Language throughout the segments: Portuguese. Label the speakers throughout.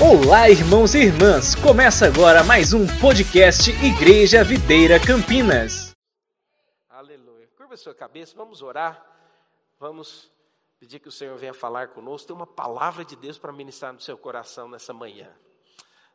Speaker 1: Olá, irmãos e irmãs! Começa agora mais um podcast Igreja Videira Campinas.
Speaker 2: Aleluia. Curva sua cabeça, vamos orar. Vamos pedir que o Senhor venha falar conosco. Tem uma palavra de Deus para ministrar no seu coração nessa manhã.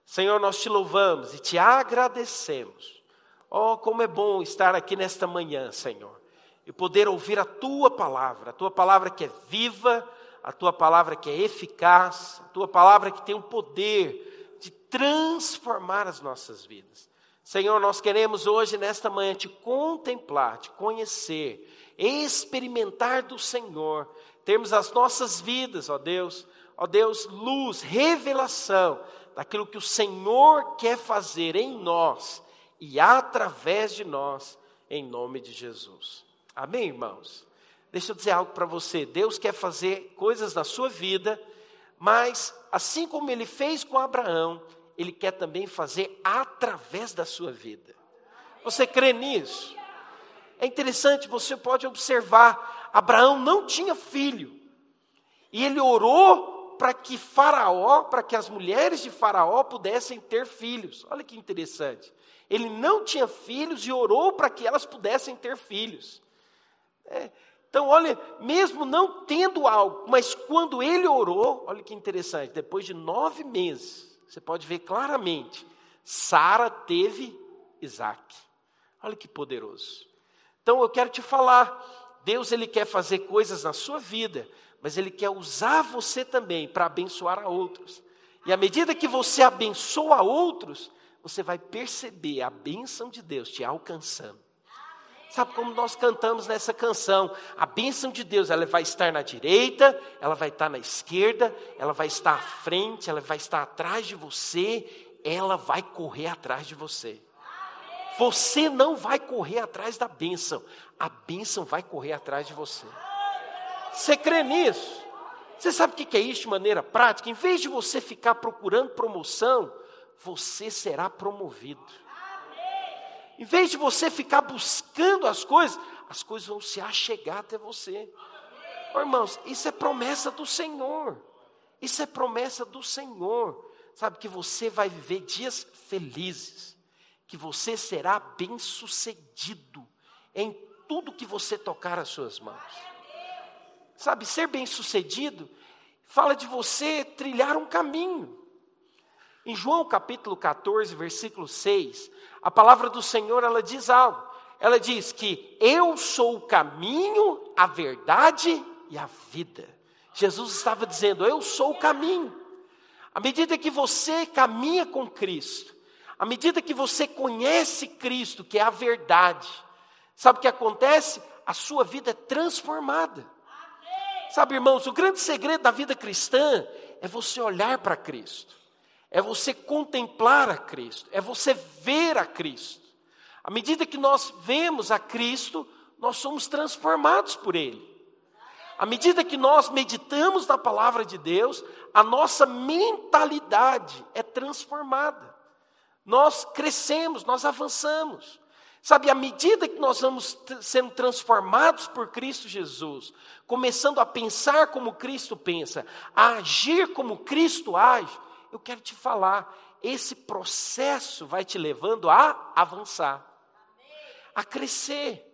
Speaker 2: Senhor, nós te louvamos e te agradecemos. Oh, como é bom estar aqui nesta manhã, Senhor, e poder ouvir a tua palavra, a tua palavra que é viva, a tua palavra que é eficaz, a tua palavra que tem o poder de transformar as nossas vidas. Senhor, nós queremos hoje, nesta manhã, te contemplar, te conhecer, experimentar do Senhor, termos as nossas vidas, ó Deus, ó Deus, luz, revelação daquilo que o Senhor quer fazer em nós e através de nós, em nome de Jesus. Amém, irmãos? Deixa eu dizer algo para você. Deus quer fazer coisas na sua vida, mas assim como ele fez com Abraão, ele quer também fazer através da sua vida. Você crê nisso? É interessante, você pode observar, Abraão não tinha filho. E ele orou para que Faraó, para que as mulheres de Faraó pudessem ter filhos. Olha que interessante. Ele não tinha filhos e orou para que elas pudessem ter filhos. É, então, olha, mesmo não tendo algo, mas quando ele orou, olha que interessante, depois de nove meses, você pode ver claramente, Sara teve Isaac. Olha que poderoso. Então, eu quero te falar, Deus ele quer fazer coisas na sua vida, mas ele quer usar você também para abençoar a outros. E à medida que você abençoa outros, você vai perceber a bênção de Deus te alcançando. Sabe como nós cantamos nessa canção? A bênção de Deus, ela vai estar na direita, ela vai estar na esquerda, ela vai estar à frente, ela vai estar atrás de você, ela vai correr atrás de você. Você não vai correr atrás da bênção, a bênção vai correr atrás de você. Você crê nisso? Você sabe o que é isso de maneira prática? Em vez de você ficar procurando promoção, você será promovido. Em vez de você ficar buscando as coisas, as coisas vão se achegar até você. Oh, irmãos, isso é promessa do Senhor. Isso é promessa do Senhor. Sabe que você vai viver dias felizes, que você será bem-sucedido em tudo que você tocar as suas mãos. Sabe, ser bem-sucedido fala de você trilhar um caminho. Em João capítulo 14, versículo 6, a palavra do Senhor ela diz algo. Ela diz que eu sou o caminho, a verdade e a vida. Jesus estava dizendo: Eu sou o caminho. À medida que você caminha com Cristo, à medida que você conhece Cristo, que é a verdade, sabe o que acontece? A sua vida é transformada. Sabe, irmãos, o grande segredo da vida cristã é você olhar para Cristo é você contemplar a Cristo, é você ver a Cristo. À medida que nós vemos a Cristo, nós somos transformados por Ele. À medida que nós meditamos na palavra de Deus, a nossa mentalidade é transformada. Nós crescemos, nós avançamos. Sabe, à medida que nós vamos sendo transformados por Cristo Jesus, começando a pensar como Cristo pensa, a agir como Cristo age, eu quero te falar, esse processo vai te levando a avançar, a crescer.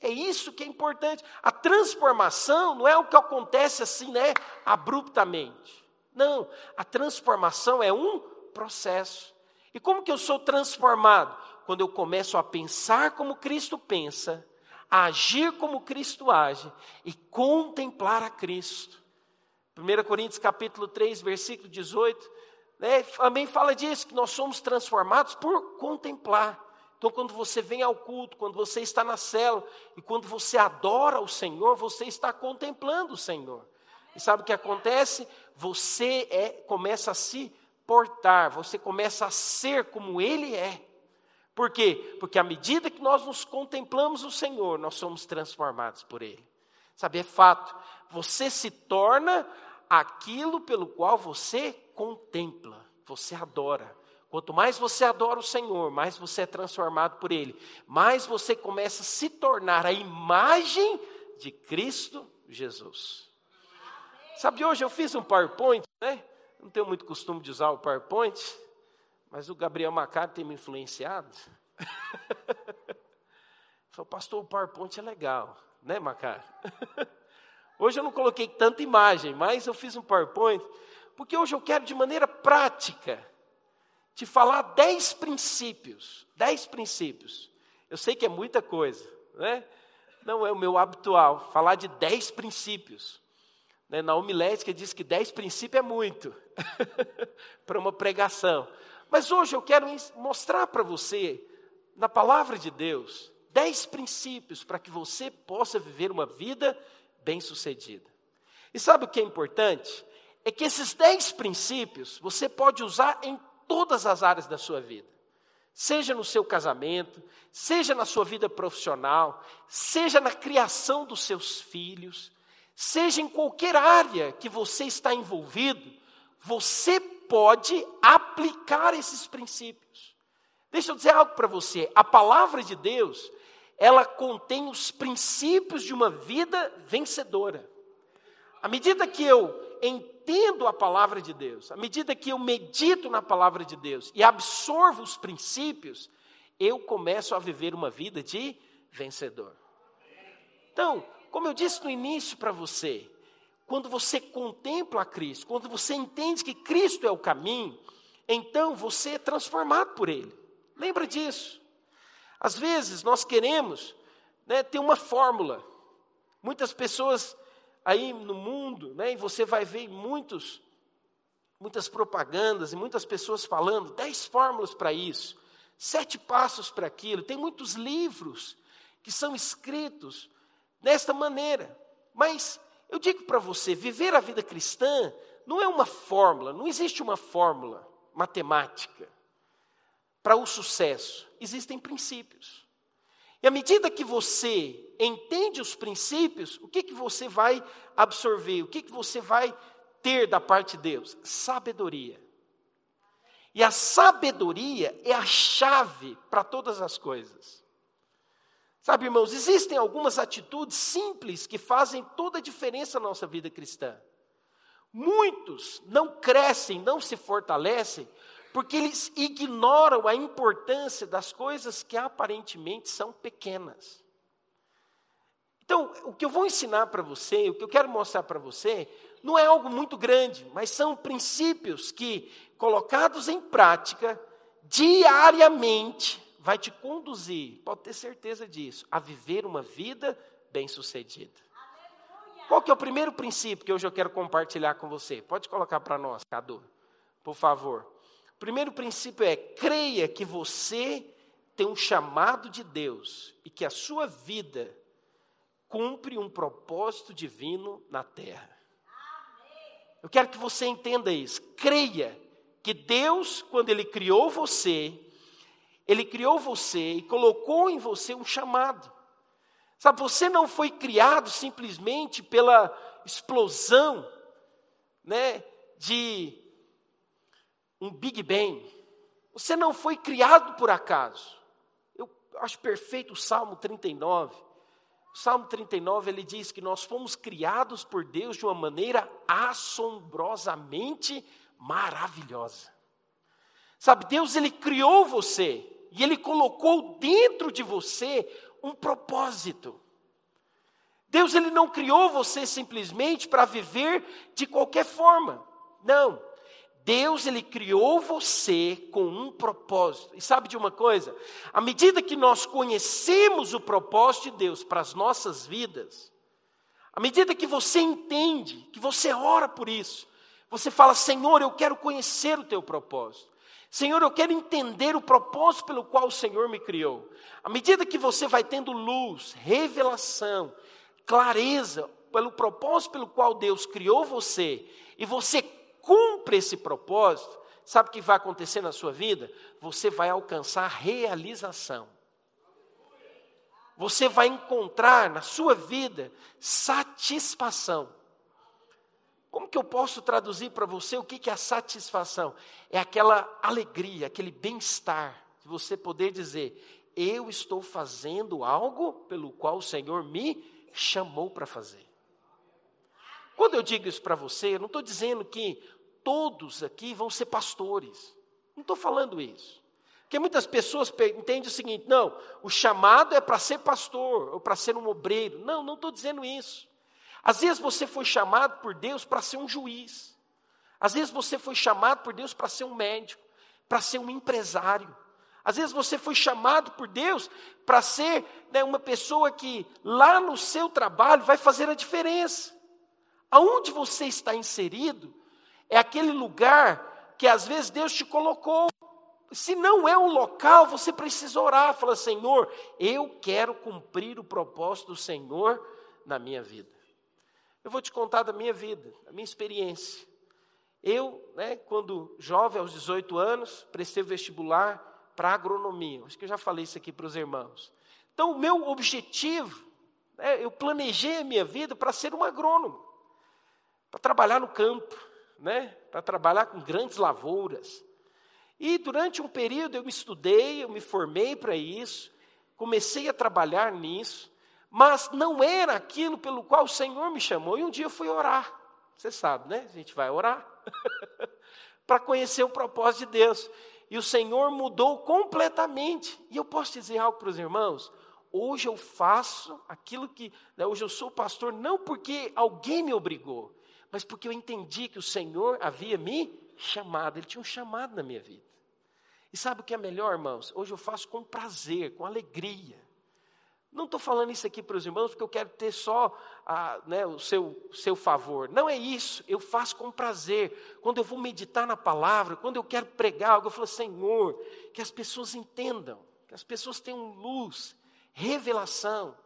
Speaker 2: É isso que é importante. A transformação não é o que acontece assim, né, abruptamente. Não, a transformação é um processo. E como que eu sou transformado? Quando eu começo a pensar como Cristo pensa, a agir como Cristo age e contemplar a Cristo. 1 Coríntios capítulo 3, versículo 18, né, também fala disso, que nós somos transformados por contemplar. Então, quando você vem ao culto, quando você está na cela, e quando você adora o Senhor, você está contemplando o Senhor. E sabe o que acontece? Você é, começa a se portar, você começa a ser como Ele é. Por quê? Porque à medida que nós nos contemplamos o Senhor, nós somos transformados por Ele. Sabe, é fato. Você se torna aquilo pelo qual você contempla, você adora. Quanto mais você adora o Senhor, mais você é transformado por Ele, mais você começa a se tornar a imagem de Cristo Jesus. Sabe, hoje eu fiz um PowerPoint, né? Não tenho muito costume de usar o PowerPoint, mas o Gabriel Macari tem me influenciado. Falou, pastor, o PowerPoint é legal, né, Macari? Hoje eu não coloquei tanta imagem, mas eu fiz um PowerPoint, porque hoje eu quero de maneira prática te falar dez princípios. Dez princípios. Eu sei que é muita coisa, né? Não é o meu habitual falar de dez princípios. Né? Na homilética diz que dez princípios é muito para uma pregação. Mas hoje eu quero mostrar para você, na palavra de Deus, dez princípios para que você possa viver uma vida bem-sucedida. E sabe o que é importante? É que esses dez princípios você pode usar em todas as áreas da sua vida. Seja no seu casamento, seja na sua vida profissional, seja na criação dos seus filhos, seja em qualquer área que você está envolvido, você pode aplicar esses princípios. Deixa eu dizer algo para você: a palavra de Deus, ela contém os princípios de uma vida vencedora. À medida que eu entendo a palavra de Deus, à medida que eu medito na palavra de Deus e absorvo os princípios, eu começo a viver uma vida de vencedor. Então, como eu disse no início para você, quando você contempla Cristo, quando você entende que Cristo é o caminho, então você é transformado por Ele. Lembra disso. Às vezes nós queremos né, ter uma fórmula. Muitas pessoas aí no mundo, né, e você vai ver muitos, muitas propagandas e muitas pessoas falando dez fórmulas para isso, sete passos para aquilo. Tem muitos livros que são escritos desta maneira. Mas eu digo para você, viver a vida cristã não é uma fórmula, não existe uma fórmula matemática para o sucesso. Existem princípios. E à medida que você entende os princípios, o que, que você vai absorver? O que, que você vai ter da parte de Deus? Sabedoria. E a sabedoria é a chave para todas as coisas. Sabe, irmãos, existem algumas atitudes simples que fazem toda a diferença na nossa vida cristã. Muitos não crescem, não se fortalecem, porque eles ignoram a importância das coisas que aparentemente são pequenas. Então, o que eu vou ensinar para você, o que eu quero mostrar para você, não é algo muito grande, mas são princípios que, colocados em prática, diariamente, vai te conduzir, pode ter certeza disso, a viver uma vida bem-sucedida. Qual que é o primeiro princípio que hoje eu quero compartilhar com você? Pode colocar para nós, Cadu, por favor. Primeiro princípio é: creia que você tem um chamado de Deus e que a sua vida cumpre um propósito divino na terra. Eu quero que você entenda isso. Creia que Deus, quando Ele criou você, Ele criou você e colocou em você um chamado. Sabe, você não foi criado simplesmente pela explosão, né, de um Big Bang. Você não foi criado por acaso. Eu acho perfeito o Salmo 39 o Salmo 39 ele diz que nós fomos criados por Deus de uma maneira assombrosamente maravilhosa. Sabe, Deus ele criou você e ele colocou dentro de você um propósito. Deus ele não criou você simplesmente para viver de qualquer forma. Não. Deus ele criou você com um propósito. E sabe de uma coisa? À medida que nós conhecemos o propósito de Deus para as nossas vidas, à medida que você entende, que você ora por isso, você fala: Senhor, eu quero conhecer o teu propósito. Senhor, eu quero entender o propósito pelo qual o Senhor me criou. À medida que você vai tendo luz, revelação, clareza pelo propósito pelo qual Deus criou você, e você cumpre esse propósito, sabe o que vai acontecer na sua vida? Você vai alcançar realização. Você vai encontrar na sua vida satisfação. Como que eu posso traduzir para você o que é a satisfação? É aquela alegria, aquele bem-estar, de você poder dizer: Eu estou fazendo algo pelo qual o Senhor me chamou para fazer. Quando eu digo isso para você, eu não estou dizendo que todos aqui vão ser pastores. Não estou falando isso. Porque muitas pessoas entendem o seguinte: não, o chamado é para ser pastor, ou para ser um obreiro. Não, não estou dizendo isso. Às vezes você foi chamado por Deus para ser um juiz. Às vezes você foi chamado por Deus para ser um médico, para ser um empresário. Às vezes você foi chamado por Deus para ser né, uma pessoa que lá no seu trabalho vai fazer a diferença. Aonde você está inserido é aquele lugar que às vezes Deus te colocou. Se não é um local, você precisa orar. Fala, Senhor, eu quero cumprir o propósito do Senhor na minha vida. Eu vou te contar da minha vida, da minha experiência. Eu, né, quando jovem, aos 18 anos, prestei vestibular para agronomia. Acho que eu já falei isso aqui para os irmãos. Então, o meu objetivo, né, eu planejei a minha vida para ser um agrônomo, para trabalhar no campo, né, para trabalhar com grandes lavouras. E durante um período eu me estudei, eu me formei para isso, comecei a trabalhar nisso, mas não era aquilo pelo qual o Senhor me chamou. E um dia eu fui orar. Você sabe, né? A gente vai orar para conhecer o propósito de Deus. E o Senhor mudou completamente. E eu posso dizer algo para os irmãos? Hoje eu faço aquilo que. Né, hoje eu sou pastor não porque alguém me obrigou, mas porque eu entendi que o Senhor havia me chamado, Ele tinha um chamado na minha vida. E sabe o que é melhor, irmãos? Hoje eu faço com prazer, com alegria. Não estou falando isso aqui para os irmãos porque eu quero ter só a, né, o seu, seu favor. Não é isso. Eu faço com prazer. Quando eu vou meditar na palavra, quando eu quero pregar algo, eu falo, Senhor, que as pessoas entendam, que as pessoas tenham luz, revelação.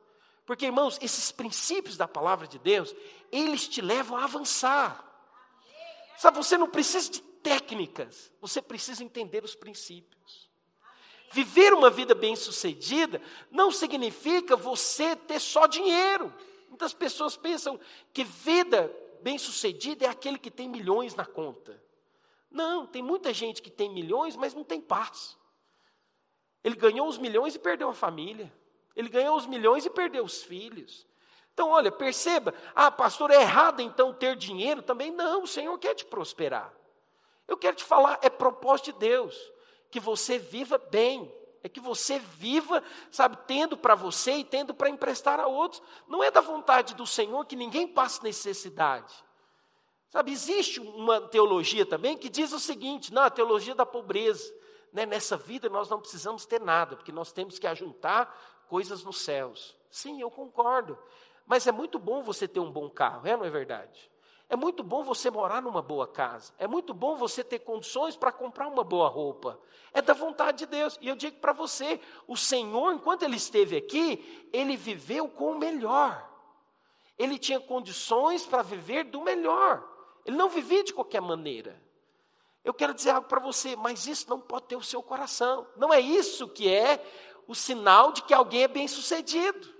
Speaker 2: Porque, irmãos, esses princípios da palavra de Deus, eles te levam a avançar. Sabe, você não precisa de técnicas, você precisa entender os princípios. Viver uma vida bem-sucedida não significa você ter só dinheiro. Muitas pessoas pensam que vida bem-sucedida é aquele que tem milhões na conta. Não, tem muita gente que tem milhões, mas não tem paz. Ele ganhou os milhões e perdeu a família. Ele ganhou os milhões e perdeu os filhos. Então, olha, perceba, ah, pastor, é errado então ter dinheiro também? Não, o Senhor quer te prosperar. Eu quero te falar, é propósito de Deus que você viva bem, é que você viva, sabe, tendo para você e tendo para emprestar a outros. Não é da vontade do Senhor que ninguém passe necessidade. Sabe, existe uma teologia também que diz o seguinte: não, a teologia da pobreza. Né? Nessa vida nós não precisamos ter nada, porque nós temos que ajuntar coisas nos céus. Sim, eu concordo. Mas é muito bom você ter um bom carro, é não é verdade? É muito bom você morar numa boa casa. É muito bom você ter condições para comprar uma boa roupa. É da vontade de Deus. E eu digo para você: o Senhor, enquanto ele esteve aqui, ele viveu com o melhor. Ele tinha condições para viver do melhor. Ele não vivia de qualquer maneira. Eu quero dizer algo para você, mas isso não pode ter o seu coração. Não é isso que é o sinal de que alguém é bem sucedido.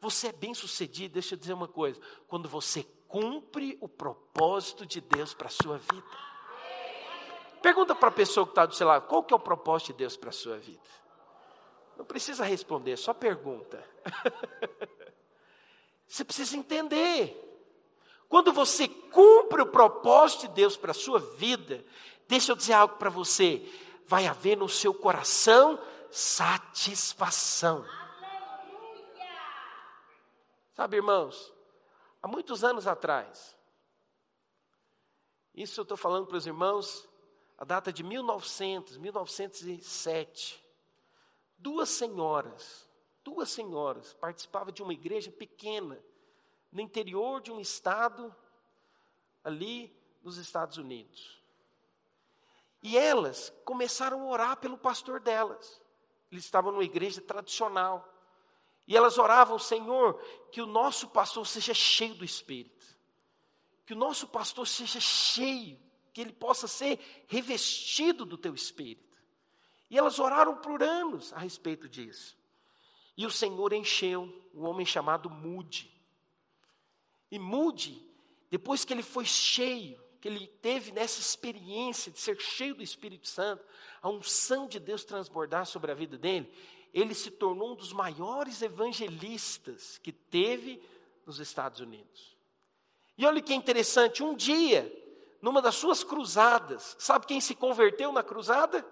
Speaker 2: Você é bem sucedido, deixa eu dizer uma coisa, quando você cumpre o propósito de Deus para a sua vida. Pergunta para a pessoa que está do seu lado, qual que é o propósito de Deus para a sua vida? Não precisa responder, só pergunta. você precisa entender. Quando você cumpre o propósito de Deus para a sua vida, deixa eu dizer algo para você, vai haver no seu coração satisfação. Sabe, irmãos, há muitos anos atrás. Isso eu estou falando para os irmãos, a data de 1900, 1907. Duas senhoras, duas senhoras participavam de uma igreja pequena, no interior de um estado, ali nos Estados Unidos. E elas começaram a orar pelo pastor delas. Eles estavam numa igreja tradicional. E elas oravam, Senhor, que o nosso pastor seja cheio do Espírito. Que o nosso pastor seja cheio, que ele possa ser revestido do teu Espírito. E elas oraram por anos a respeito disso. E o Senhor encheu um homem chamado Mude. E Mude, depois que ele foi cheio, que ele teve nessa experiência de ser cheio do Espírito Santo, a unção de Deus transbordar sobre a vida dele, ele se tornou um dos maiores evangelistas que teve nos Estados Unidos. E olha que interessante, um dia, numa das suas cruzadas. Sabe quem se converteu na cruzada?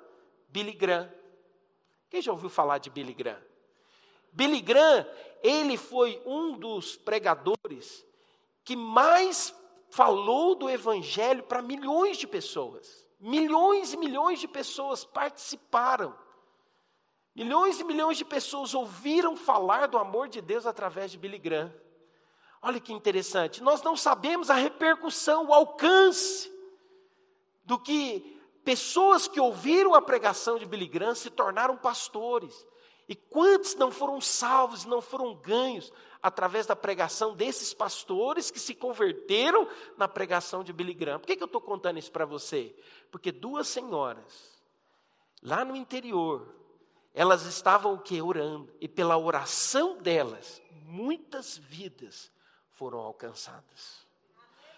Speaker 2: Billy Graham. Quem já ouviu falar de Billy Graham? Billy Graham, ele foi um dos pregadores que mais falou do evangelho para milhões de pessoas. Milhões e milhões de pessoas participaram. Milhões e milhões de pessoas ouviram falar do amor de Deus através de Billy Graham. Olha que interessante, nós não sabemos a repercussão, o alcance do que pessoas que ouviram a pregação de Billy Graham se tornaram pastores. E quantos não foram salvos, não foram ganhos através da pregação desses pastores que se converteram na pregação de Billy Graham? Por que, que eu estou contando isso para você? Porque duas senhoras, lá no interior, elas estavam o que? Orando. E pela oração delas, muitas vidas foram alcançadas.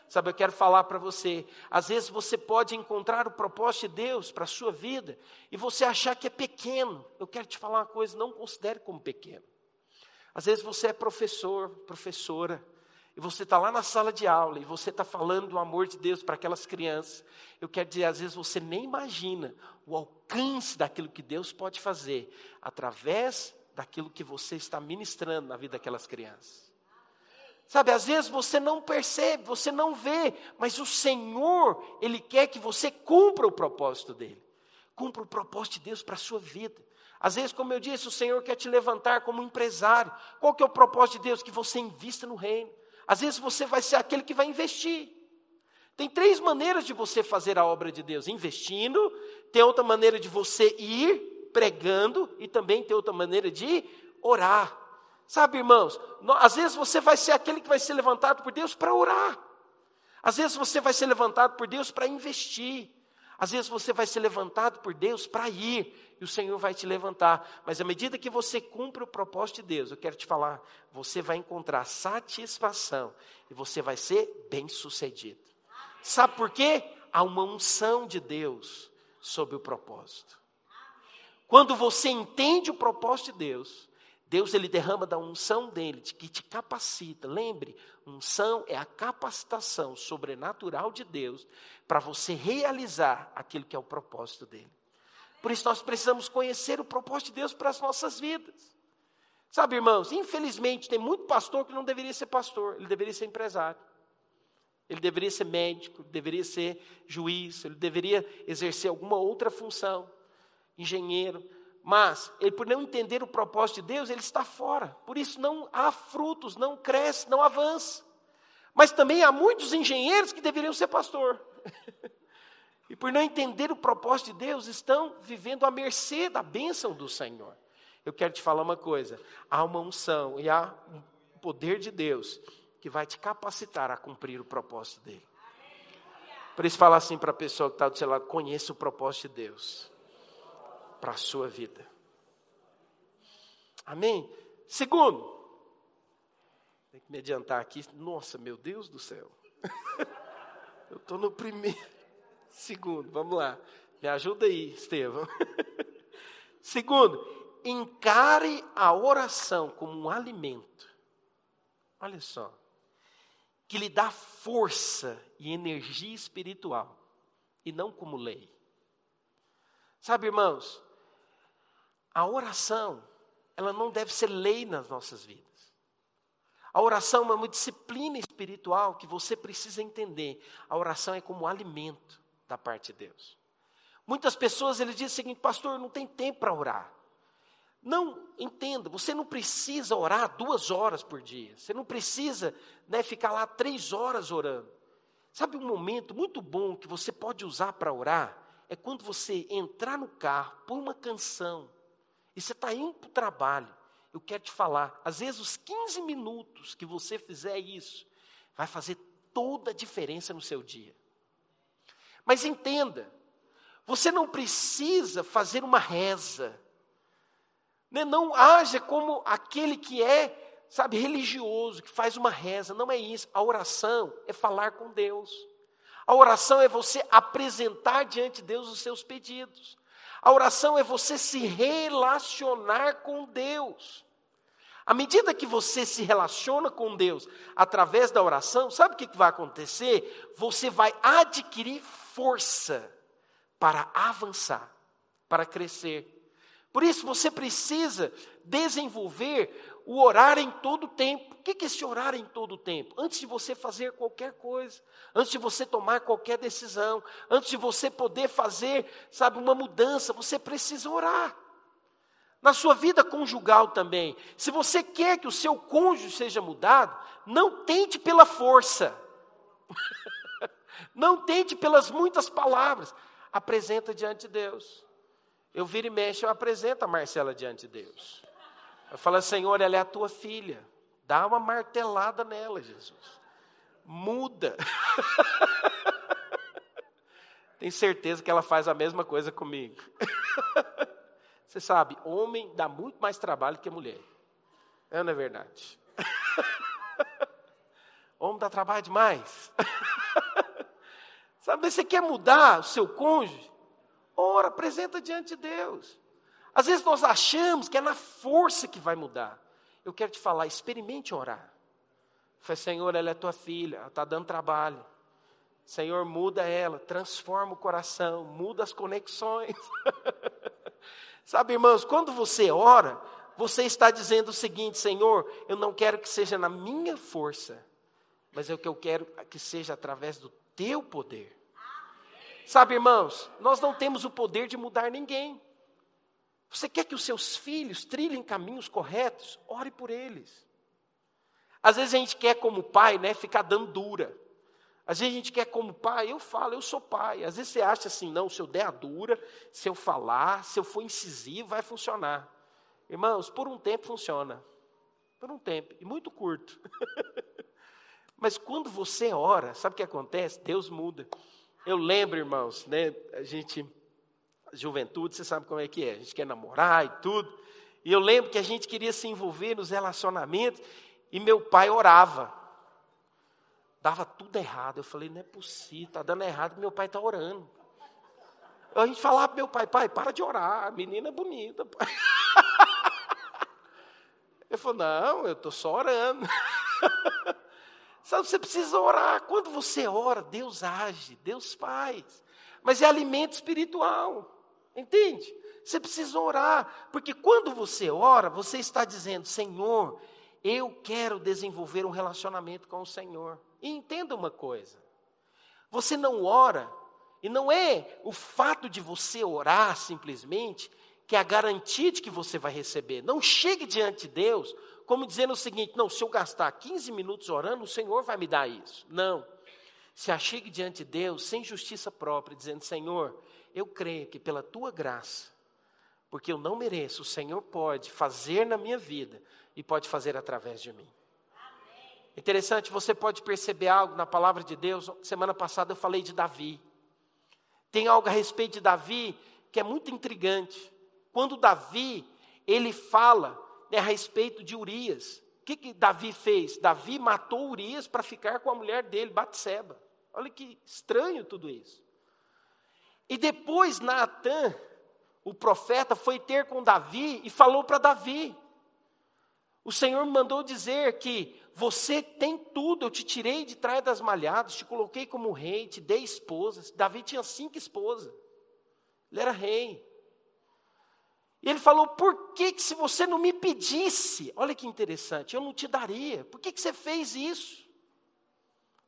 Speaker 2: Sabe, eu quero falar para você, às vezes você pode encontrar o propósito de Deus para a sua vida e você achar que é pequeno. Eu quero te falar uma coisa, não considere como pequeno. Às vezes você é professor, professora, e você está lá na sala de aula e você está falando do amor de Deus para aquelas crianças. Eu quero dizer, às vezes você nem imagina o alcance daquilo que Deus pode fazer através daquilo que você está ministrando na vida daquelas crianças. Sabe, às vezes você não percebe, você não vê, mas o Senhor, Ele quer que você cumpra o propósito dEle. Cumpra o propósito de Deus para a sua vida. Às vezes, como eu disse, o Senhor quer te levantar como empresário. Qual que é o propósito de Deus? Que você invista no reino. Às vezes você vai ser aquele que vai investir. Tem três maneiras de você fazer a obra de Deus: investindo, tem outra maneira de você ir pregando, e também tem outra maneira de orar. Sabe, irmãos, às vezes você vai ser aquele que vai ser levantado por Deus para orar. Às vezes você vai ser levantado por Deus para investir. Às vezes você vai ser levantado por Deus para ir, e o Senhor vai te levantar. Mas à medida que você cumpre o propósito de Deus, eu quero te falar, você vai encontrar satisfação e você vai ser bem-sucedido. Sabe por quê? Há uma unção de Deus sobre o propósito. Quando você entende o propósito de Deus, Deus ele derrama da unção dele, que te capacita. Lembre, unção é a capacitação sobrenatural de Deus para você realizar aquilo que é o propósito dele. Por isso nós precisamos conhecer o propósito de Deus para as nossas vidas. Sabe, irmãos, infelizmente tem muito pastor que não deveria ser pastor, ele deveria ser empresário. Ele deveria ser médico, deveria ser juiz, ele deveria exercer alguma outra função, engenheiro mas ele, por não entender o propósito de Deus, ele está fora. Por isso não há frutos, não cresce, não avança. Mas também há muitos engenheiros que deveriam ser pastor. e por não entender o propósito de Deus, estão vivendo à mercê da bênção do Senhor. Eu quero te falar uma coisa: há uma unção e há um poder de Deus que vai te capacitar a cumprir o propósito dele. Por isso, fala assim para a pessoa que está do seu lado: conheça o propósito de Deus para a sua vida. Amém? Segundo, tem que me adiantar aqui. Nossa, meu Deus do céu. Eu estou no primeiro. Segundo, vamos lá. Me ajuda aí, Estevão. Segundo, encare a oração como um alimento. Olha só. Que lhe dá força e energia espiritual. E não como lei. Sabe, irmãos, a oração, ela não deve ser lei nas nossas vidas. A oração é uma disciplina espiritual que você precisa entender. A oração é como alimento da parte de Deus. Muitas pessoas eles dizem o seguinte, pastor, não tem tempo para orar. Não, entenda, você não precisa orar duas horas por dia. Você não precisa né, ficar lá três horas orando. Sabe um momento muito bom que você pode usar para orar? É quando você entrar no carro, põe uma canção e você está indo para o trabalho, eu quero te falar, às vezes os 15 minutos que você fizer isso, vai fazer toda a diferença no seu dia. Mas entenda, você não precisa fazer uma reza, né? não haja como aquele que é, sabe, religioso, que faz uma reza, não é isso. A oração é falar com Deus. A oração é você apresentar diante de Deus os seus pedidos. A oração é você se relacionar com Deus. À medida que você se relaciona com Deus através da oração, sabe o que vai acontecer? Você vai adquirir força para avançar, para crescer. Por isso você precisa desenvolver o orar em todo o tempo. O que é esse orar em todo o tempo? Antes de você fazer qualquer coisa, antes de você tomar qualquer decisão, antes de você poder fazer, sabe, uma mudança, você precisa orar. Na sua vida conjugal também. Se você quer que o seu cônjuge seja mudado, não tente pela força. não tente pelas muitas palavras. Apresenta diante de Deus. Eu viro e mexo, eu apresento a Marcela diante de Deus. Eu falo, Senhor, ela é a tua filha. Dá uma martelada nela, Jesus. Muda. Tenho certeza que ela faz a mesma coisa comigo. Você sabe, homem dá muito mais trabalho que mulher. É, não é verdade? homem dá trabalho demais. sabe, você quer mudar o seu cônjuge? Ora, apresenta diante de Deus. Às vezes nós achamos que é na força que vai mudar. Eu quero te falar, experimente orar. Fala, Senhor, ela é tua filha, ela está dando trabalho. Senhor, muda ela, transforma o coração, muda as conexões. Sabe, irmãos, quando você ora, você está dizendo o seguinte: Senhor, eu não quero que seja na minha força, mas é o que eu quero que seja através do teu poder. Sabe, irmãos, nós não temos o poder de mudar ninguém. Você quer que os seus filhos trilhem caminhos corretos? Ore por eles. Às vezes a gente quer, como pai, né, ficar dando dura. Às vezes a gente quer, como pai, eu falo, eu sou pai. Às vezes você acha assim, não, se eu der a dura, se eu falar, se eu for incisivo, vai funcionar. Irmãos, por um tempo funciona. Por um tempo, e muito curto. Mas quando você ora, sabe o que acontece? Deus muda. Eu lembro, irmãos, né, a gente juventude, você sabe como é que é, a gente quer namorar e tudo. E eu lembro que a gente queria se envolver nos relacionamentos e meu pai orava. Dava tudo errado. Eu falei, não é possível, está dando errado, meu pai está orando. A gente falava para meu pai, pai, para de orar, a menina é bonita. Pai. Ele falou, não, eu estou só orando. Sabe, você precisa orar. Quando você ora, Deus age, Deus faz. Mas é alimento espiritual. Entende? Você precisa orar, porque quando você ora, você está dizendo: Senhor, eu quero desenvolver um relacionamento com o Senhor. E entenda uma coisa: você não ora, e não é o fato de você orar simplesmente que é a garantia de que você vai receber. Não chegue diante de Deus como dizendo o seguinte: não, se eu gastar 15 minutos orando, o Senhor vai me dar isso. Não. Se achegue diante de Deus sem justiça própria, dizendo: Senhor, eu creio que pela tua graça, porque eu não mereço, o Senhor pode fazer na minha vida e pode fazer através de mim. Interessante, você pode perceber algo na palavra de Deus. Semana passada eu falei de Davi. Tem algo a respeito de Davi que é muito intrigante. Quando Davi, ele fala né, a respeito de Urias. O que, que Davi fez? Davi matou Urias para ficar com a mulher dele, Batseba. Olha que estranho tudo isso. E depois Naatã, o profeta, foi ter com Davi e falou para Davi: O Senhor mandou dizer que você tem tudo, eu te tirei de trás das malhadas, te coloquei como rei, te dei esposas. Davi tinha cinco esposas, ele era rei. E ele falou: Por que, que se você não me pedisse, olha que interessante, eu não te daria, por que, que você fez isso?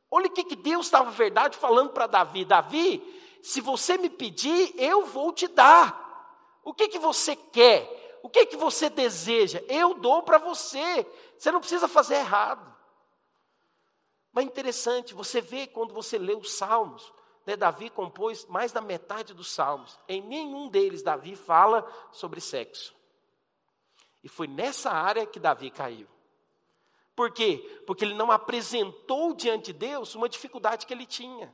Speaker 2: Olha o que, que Deus estava, verdade, falando para Davi: Davi, se você me pedir, eu vou te dar. O que, que você quer? O que, que você deseja? Eu dou para você. Você não precisa fazer errado. Mas é interessante, você vê quando você lê os Salmos, né, Davi compôs mais da metade dos Salmos. Em nenhum deles Davi fala sobre sexo. E foi nessa área que Davi caiu. Por quê? Porque ele não apresentou diante de Deus uma dificuldade que ele tinha.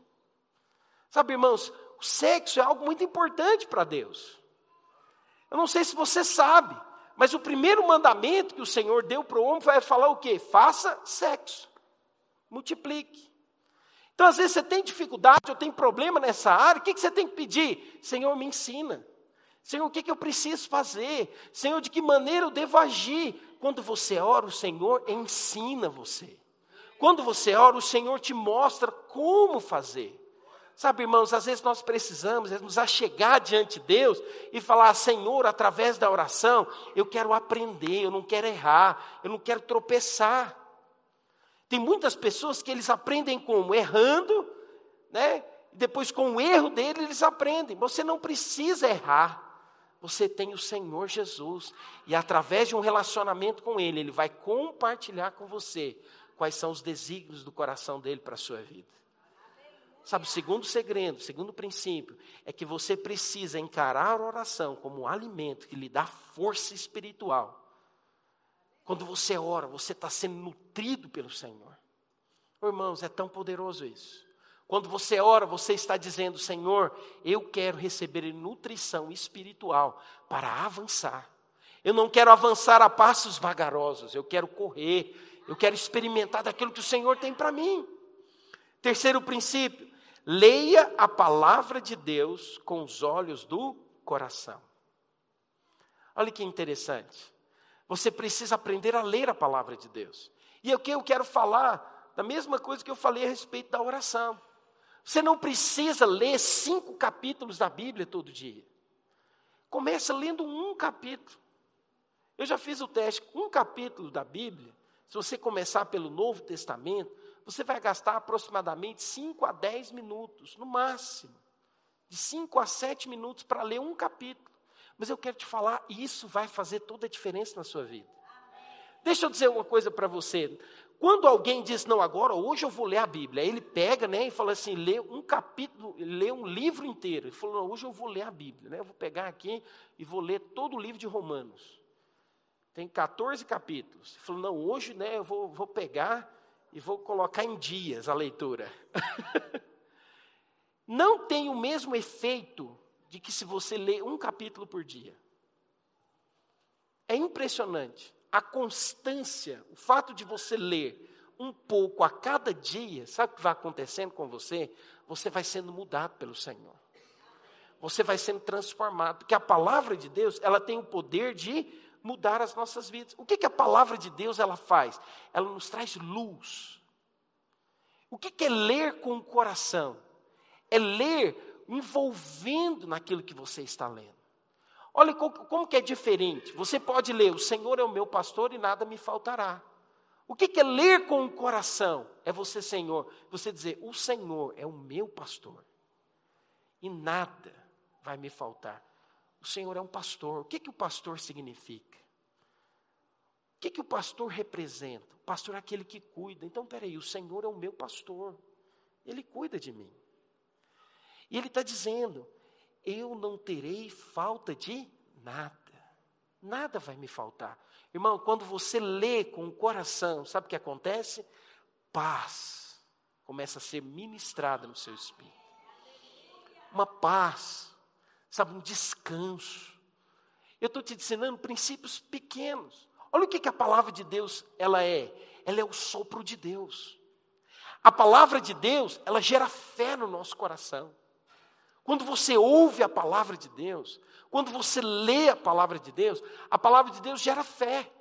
Speaker 2: Sabe, irmãos, o sexo é algo muito importante para Deus. Eu não sei se você sabe, mas o primeiro mandamento que o Senhor deu para o homem foi falar o quê? Faça sexo, multiplique. Então, às vezes você tem dificuldade ou tem problema nessa área, o que, que você tem que pedir? Senhor, me ensina. Senhor, o que, que eu preciso fazer? Senhor, de que maneira eu devo agir? quando você ora, o Senhor ensina você. Quando você ora, o Senhor te mostra como fazer. Sabe, irmãos, às vezes nós precisamos nos achegar diante de Deus e falar: Senhor, através da oração, eu quero aprender, eu não quero errar, eu não quero tropeçar. Tem muitas pessoas que eles aprendem como? Errando, né? Depois, com o erro dele, eles aprendem. Você não precisa errar. Você tem o Senhor Jesus. E através de um relacionamento com Ele, Ele vai compartilhar com você quais são os desígnios do coração dele para a sua vida. Sabe, o segundo segredo, o segundo princípio, é que você precisa encarar a oração como um alimento que lhe dá força espiritual. Quando você ora, você está sendo nutrido pelo Senhor. Irmãos, é tão poderoso isso. Quando você ora, você está dizendo: Senhor, eu quero receber nutrição espiritual para avançar. Eu não quero avançar a passos vagarosos, eu quero correr, eu quero experimentar daquilo que o Senhor tem para mim. Terceiro princípio, Leia a palavra de Deus com os olhos do coração. Olha que interessante. Você precisa aprender a ler a palavra de Deus. E o que eu quero falar, da mesma coisa que eu falei a respeito da oração. Você não precisa ler cinco capítulos da Bíblia todo dia. Começa lendo um capítulo. Eu já fiz o teste, um capítulo da Bíblia, se você começar pelo Novo Testamento, você vai gastar aproximadamente 5 a 10 minutos, no máximo. De 5 a 7 minutos para ler um capítulo. Mas eu quero te falar, isso vai fazer toda a diferença na sua vida. Deixa eu dizer uma coisa para você. Quando alguém diz, não, agora, hoje eu vou ler a Bíblia, ele pega né, e fala assim, lê um capítulo, lê um livro inteiro. Ele falou, não, hoje eu vou ler a Bíblia, né, eu vou pegar aqui e vou ler todo o livro de Romanos. Tem 14 capítulos. Ele falou, não, hoje né, eu vou, vou pegar e vou colocar em dias a leitura. Não tem o mesmo efeito de que se você lê um capítulo por dia. É impressionante. A constância, o fato de você ler um pouco a cada dia, sabe o que vai acontecendo com você? Você vai sendo mudado pelo Senhor. Você vai sendo transformado, porque a palavra de Deus, ela tem o poder de mudar as nossas vidas. O que, que a palavra de Deus ela faz? Ela nos traz luz. O que, que é ler com o coração? É ler envolvendo naquilo que você está lendo. Olha como, que é diferente. Você pode ler, o Senhor é o meu pastor e nada me faltará. O que, que é ler com o coração? É você, Senhor, você dizer, o Senhor é o meu pastor. E nada vai me faltar. O Senhor é um pastor. O que, que o pastor significa? O que, que o pastor representa? O pastor é aquele que cuida. Então, peraí, o Senhor é o meu pastor. Ele cuida de mim. E ele está dizendo: eu não terei falta de nada. Nada vai me faltar. Irmão, quando você lê com o coração, sabe o que acontece? Paz começa a ser ministrada no seu espírito. Uma paz sabe, um descanso. Eu estou te ensinando princípios pequenos. Olha o que, que a palavra de Deus ela é. Ela é o sopro de Deus. A palavra de Deus, ela gera fé no nosso coração. Quando você ouve a palavra de Deus, quando você lê a palavra de Deus, a palavra de Deus gera fé.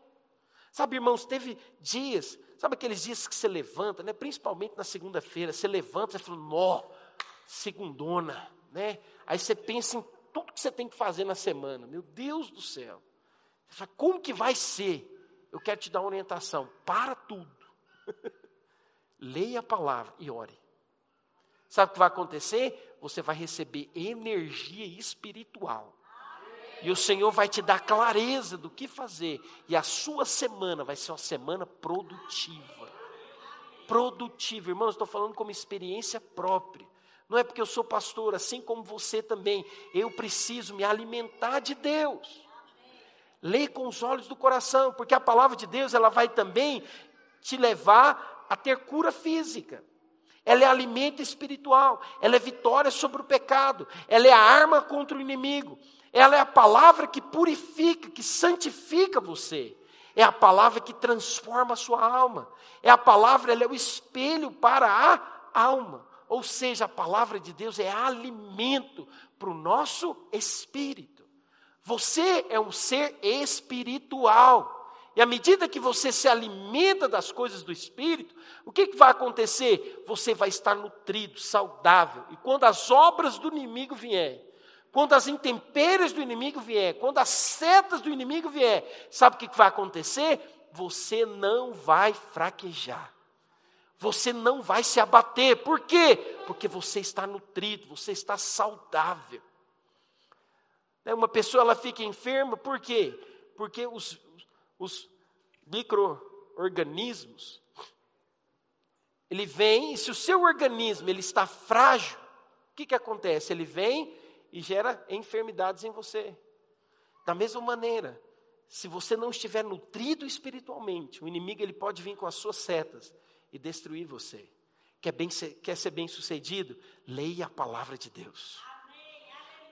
Speaker 2: Sabe, irmãos, teve dias, sabe aqueles dias que você levanta, né? principalmente na segunda-feira, você levanta e fala, nó, segundona, né? Aí você pensa em tudo que você tem que fazer na semana. Meu Deus do céu. Você fala, como que vai ser? Eu quero te dar uma orientação. Para tudo. Leia a palavra e ore. Sabe o que vai acontecer? Você vai receber energia espiritual. E o Senhor vai te dar clareza do que fazer. E a sua semana vai ser uma semana produtiva. Produtiva. Irmãos, estou falando como experiência própria. Não é porque eu sou pastor, assim como você também. Eu preciso me alimentar de Deus. Leia com os olhos do coração, porque a palavra de Deus ela vai também te levar a ter cura física. Ela é alimento espiritual, ela é vitória sobre o pecado, ela é a arma contra o inimigo. Ela é a palavra que purifica, que santifica você. É a palavra que transforma a sua alma. É a palavra, ela é o espelho para a alma. Ou seja, a palavra de Deus é alimento para o nosso espírito. Você é um ser espiritual. E à medida que você se alimenta das coisas do Espírito, o que, que vai acontecer? Você vai estar nutrido, saudável. E quando as obras do inimigo vier, quando as intempéries do inimigo vier, quando as setas do inimigo vier, sabe o que, que vai acontecer? Você não vai fraquejar. Você não vai se abater. Por quê? Porque você está nutrido, você está saudável. Né, uma pessoa ela fica enferma, por quê? Porque os, os micro-organismos, ele vem, e se o seu organismo ele está frágil, o que, que acontece? Ele vem e gera enfermidades em você. Da mesma maneira, se você não estiver nutrido espiritualmente, o inimigo ele pode vir com as suas setas e destruir você. Quer, bem, quer ser bem sucedido? Leia a palavra de Deus.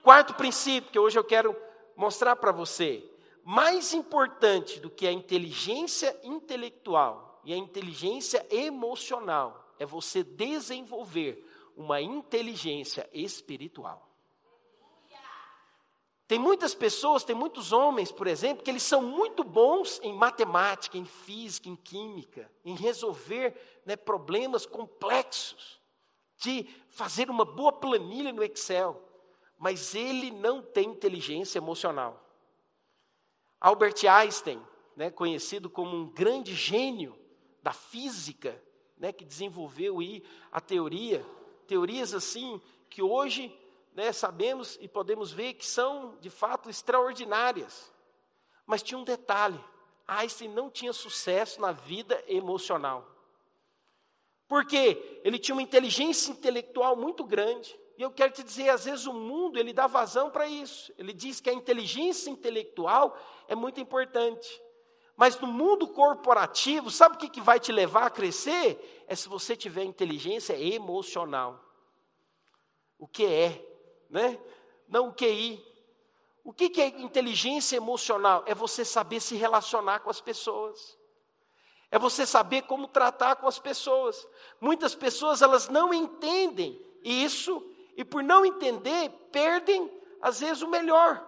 Speaker 2: Quarto princípio que hoje eu quero mostrar para você. Mais importante do que a inteligência intelectual e a inteligência emocional é você desenvolver uma inteligência espiritual. Tem muitas pessoas, tem muitos homens, por exemplo, que eles são muito bons em matemática, em física, em química, em resolver né, problemas complexos, de fazer uma boa planilha no Excel, mas ele não tem inteligência emocional. Albert Einstein, né, conhecido como um grande gênio da física, né, que desenvolveu aí a teoria, teorias assim que hoje né, sabemos e podemos ver que são de fato extraordinárias. Mas tinha um detalhe: Einstein não tinha sucesso na vida emocional. Porque ele tinha uma inteligência intelectual muito grande. E eu quero te dizer, às vezes o mundo ele dá vazão para isso. Ele diz que a inteligência intelectual é muito importante. Mas no mundo corporativo, sabe o que, que vai te levar a crescer? É se você tiver inteligência emocional. O que é né? Não QI. O que, que é inteligência emocional? É você saber se relacionar com as pessoas. É você saber como tratar com as pessoas. Muitas pessoas elas não entendem isso e por não entender perdem às vezes o melhor.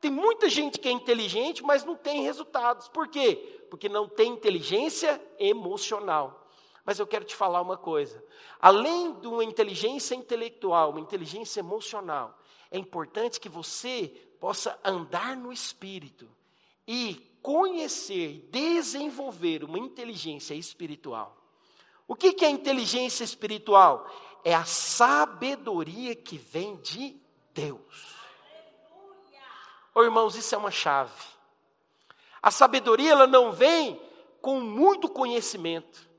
Speaker 2: Tem muita gente que é inteligente, mas não tem resultados. Por quê? Porque não tem inteligência emocional. Mas eu quero te falar uma coisa: além de uma inteligência intelectual, uma inteligência emocional, é importante que você possa andar no espírito e conhecer, desenvolver uma inteligência espiritual. O que, que é inteligência espiritual? É a sabedoria que vem de Deus. Oh, irmãos, isso é uma chave. A sabedoria ela não vem com muito conhecimento.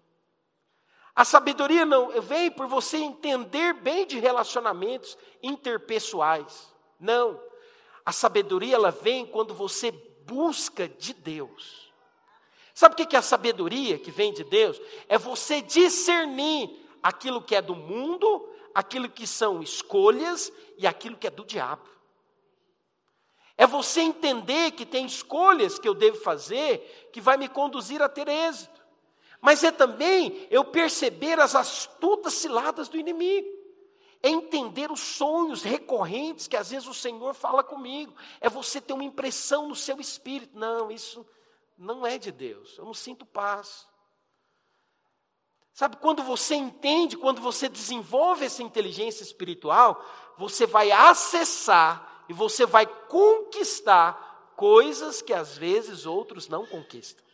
Speaker 2: A sabedoria não vem por você entender bem de relacionamentos interpessoais. Não. A sabedoria ela vem quando você busca de Deus. Sabe o que é a sabedoria que vem de Deus? É você discernir aquilo que é do mundo, aquilo que são escolhas e aquilo que é do diabo. É você entender que tem escolhas que eu devo fazer que vai me conduzir a ter êxito mas é também eu perceber as astutas ciladas do inimigo. É entender os sonhos recorrentes que às vezes o Senhor fala comigo. É você ter uma impressão no seu espírito. Não, isso não é de Deus. Eu não sinto paz. Sabe, quando você entende, quando você desenvolve essa inteligência espiritual, você vai acessar e você vai conquistar coisas que às vezes outros não conquistam.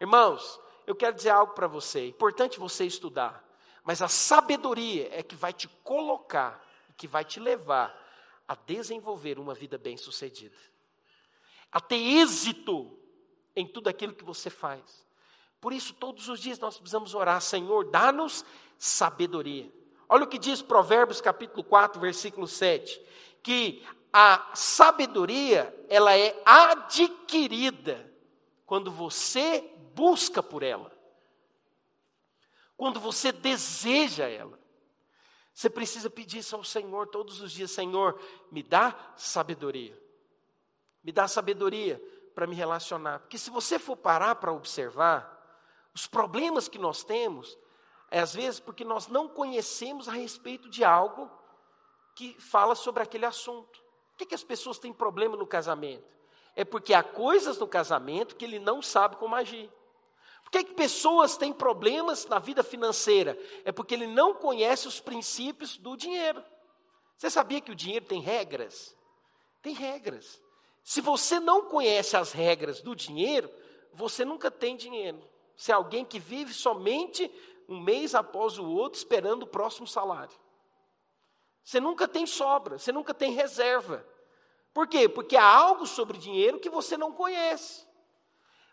Speaker 2: Irmãos, eu quero dizer algo para você. É importante você estudar. Mas a sabedoria é que vai te colocar, que vai te levar a desenvolver uma vida bem-sucedida. A ter êxito em tudo aquilo que você faz. Por isso, todos os dias nós precisamos orar, Senhor, dá-nos sabedoria. Olha o que diz Provérbios capítulo 4, versículo 7, que a sabedoria, ela é adquirida quando você busca por ela, quando você deseja ela, você precisa pedir isso ao Senhor todos os dias: Senhor, me dá sabedoria, me dá sabedoria para me relacionar. Porque se você for parar para observar, os problemas que nós temos, é às vezes porque nós não conhecemos a respeito de algo que fala sobre aquele assunto. Por que, que as pessoas têm problema no casamento? É porque há coisas no casamento que ele não sabe como agir. Por que, que pessoas têm problemas na vida financeira? É porque ele não conhece os princípios do dinheiro. Você sabia que o dinheiro tem regras? Tem regras. Se você não conhece as regras do dinheiro, você nunca tem dinheiro. Você é alguém que vive somente um mês após o outro esperando o próximo salário. Você nunca tem sobra, você nunca tem reserva. Por quê? Porque há algo sobre dinheiro que você não conhece.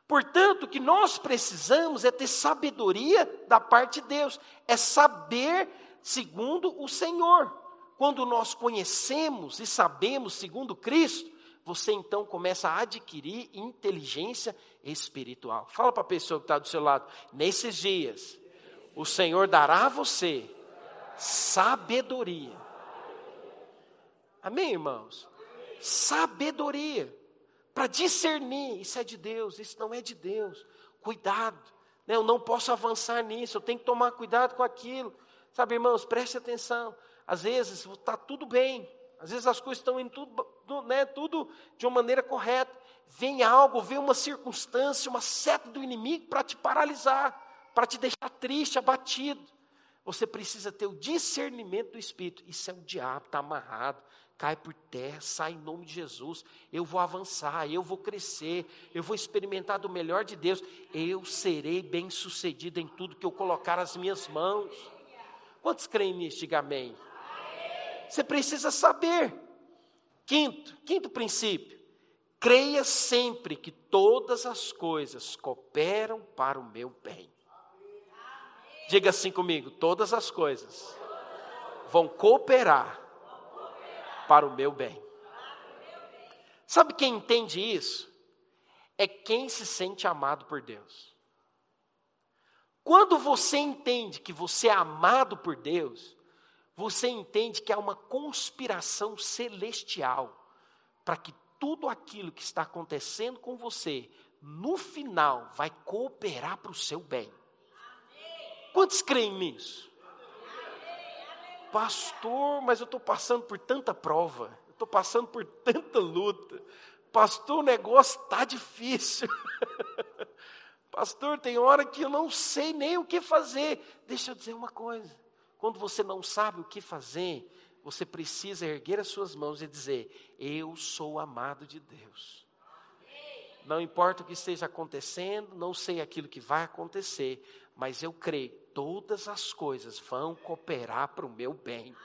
Speaker 2: Portanto, o que nós precisamos é ter sabedoria da parte de Deus, é saber segundo o Senhor. Quando nós conhecemos e sabemos segundo Cristo, você então começa a adquirir inteligência espiritual. Fala para a pessoa que está do seu lado, nesses dias, o Senhor dará a você sabedoria. Amém, irmãos? Sabedoria para discernir, isso é de Deus, isso não é de Deus. Cuidado, né? eu não posso avançar nisso, eu tenho que tomar cuidado com aquilo. Sabe, irmãos, preste atenção. Às vezes está tudo bem, às vezes as coisas estão indo tudo, né, tudo de uma maneira correta. Vem algo, vem uma circunstância, uma seta do inimigo para te paralisar, para te deixar triste, abatido. Você precisa ter o discernimento do Espírito. Isso é o diabo, está amarrado cai por terra, sai em nome de Jesus. Eu vou avançar, eu vou crescer, eu vou experimentar do melhor de Deus. Eu serei bem sucedido em tudo que eu colocar as minhas mãos. Quantos creem nisso? Diga amém. Você precisa saber. Quinto, quinto princípio. Creia sempre que todas as coisas cooperam para o meu bem. Diga assim comigo: todas as coisas vão cooperar para o meu bem. Sabe quem entende isso? É quem se sente amado por Deus. Quando você entende que você é amado por Deus, você entende que há uma conspiração celestial para que tudo aquilo que está acontecendo com você, no final, vai cooperar para o seu bem. Quantos creem nisso? Pastor, mas eu estou passando por tanta prova, estou passando por tanta luta. Pastor, o negócio está difícil. Pastor, tem hora que eu não sei nem o que fazer. Deixa eu dizer uma coisa: quando você não sabe o que fazer, você precisa erguer as suas mãos e dizer: Eu sou amado de Deus. Não importa o que esteja acontecendo, não sei aquilo que vai acontecer, mas eu creio, todas as coisas vão cooperar para o meu bem.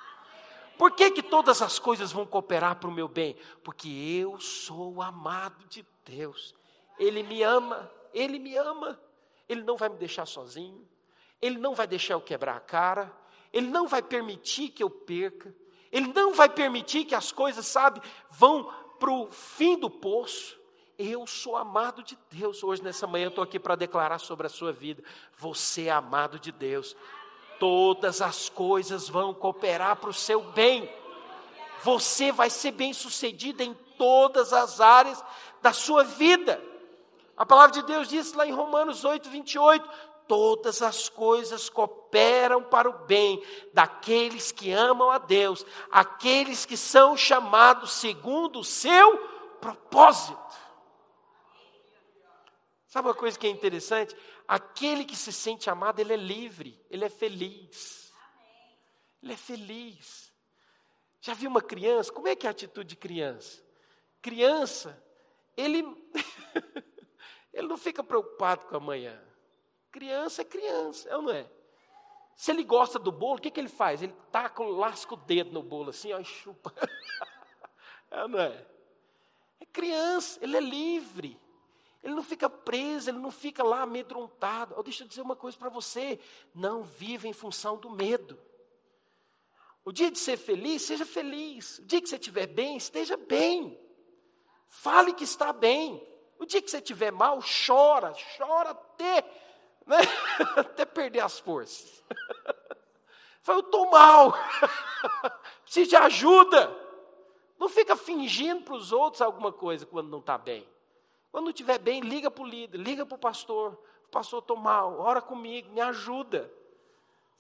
Speaker 2: Por que, que todas as coisas vão cooperar para o meu bem? Porque eu sou amado de Deus. Ele me ama, Ele me ama. Ele não vai me deixar sozinho. Ele não vai deixar eu quebrar a cara. Ele não vai permitir que eu perca. Ele não vai permitir que as coisas, sabe, vão para o fim do poço. Eu sou amado de Deus. Hoje, nessa manhã, eu estou aqui para declarar sobre a sua vida. Você é amado de Deus. Todas as coisas vão cooperar para o seu bem. Você vai ser bem sucedido em todas as áreas da sua vida. A palavra de Deus diz lá em Romanos 8, 28: todas as coisas cooperam para o bem daqueles que amam a Deus, aqueles que são chamados segundo o seu propósito. Sabe uma coisa que é interessante? Aquele que se sente amado, ele é livre, ele é feliz. Ele é feliz. Já viu uma criança? Como é que é a atitude de criança? Criança, ele, ele não fica preocupado com amanhã. Criança é criança, é ou não é? Se ele gosta do bolo, o que, que ele faz? Ele taca, lasca o dedo no bolo assim, ó, e chupa. é ou não é? É criança, ele é livre. Ele não fica preso, ele não fica lá amedrontado. Deixa eu dizer uma coisa para você: não viva em função do medo. O dia de ser feliz, seja feliz. O dia que você estiver bem, esteja bem. Fale que está bem. O dia que você estiver mal, chora, chora até, né? até perder as forças. Fala, eu estou mal, preciso de ajuda. Não fica fingindo para os outros alguma coisa quando não está bem. Quando estiver bem, liga para o líder, liga para o pastor. Pastor, estou mal, ora comigo, me ajuda.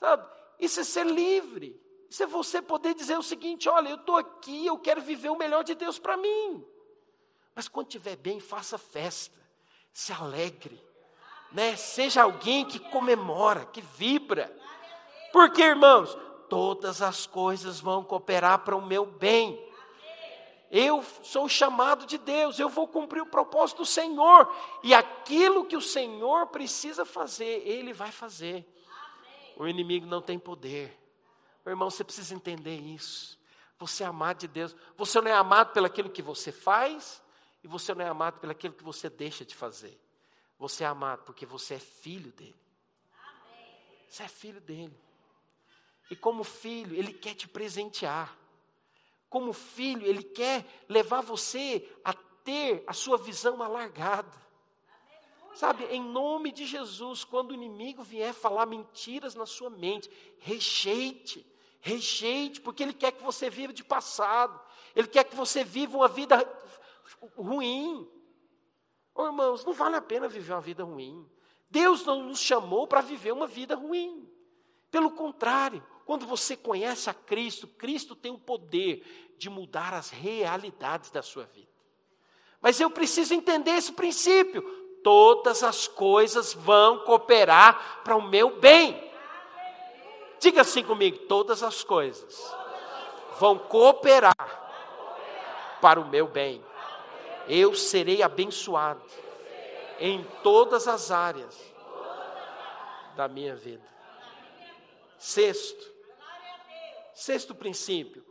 Speaker 2: Sabe? Isso é ser livre. Isso é você poder dizer o seguinte: olha, eu estou aqui, eu quero viver o melhor de Deus para mim. Mas quando estiver bem, faça festa, se alegre, né? Seja alguém que comemora, que vibra. Porque, irmãos, todas as coisas vão cooperar para o meu bem. Eu sou chamado de Deus, eu vou cumprir o propósito do Senhor. E aquilo que o Senhor precisa fazer, Ele vai fazer. O inimigo não tem poder. Meu irmão, você precisa entender isso. Você é amado de Deus. Você não é amado pelaquilo que você faz, e você não é amado pelaquilo que você deixa de fazer. Você é amado porque você é filho dele. Você é filho dele. E como filho, ele quer te presentear como filho, Ele quer levar você a ter a sua visão alargada. Sabe, em nome de Jesus, quando o inimigo vier falar mentiras na sua mente, rejeite, rejeite, porque ele quer que você viva de passado, ele quer que você viva uma vida ruim. Oh, irmãos, não vale a pena viver uma vida ruim. Deus não nos chamou para viver uma vida ruim. Pelo contrário, quando você conhece a Cristo, Cristo tem o poder de mudar as realidades da sua vida. Mas eu preciso entender esse princípio. Todas as coisas vão cooperar para o meu bem. Diga assim comigo: todas as coisas vão cooperar para o meu bem. Eu serei abençoado em todas as áreas da minha vida. Sexto, Sexto princípio: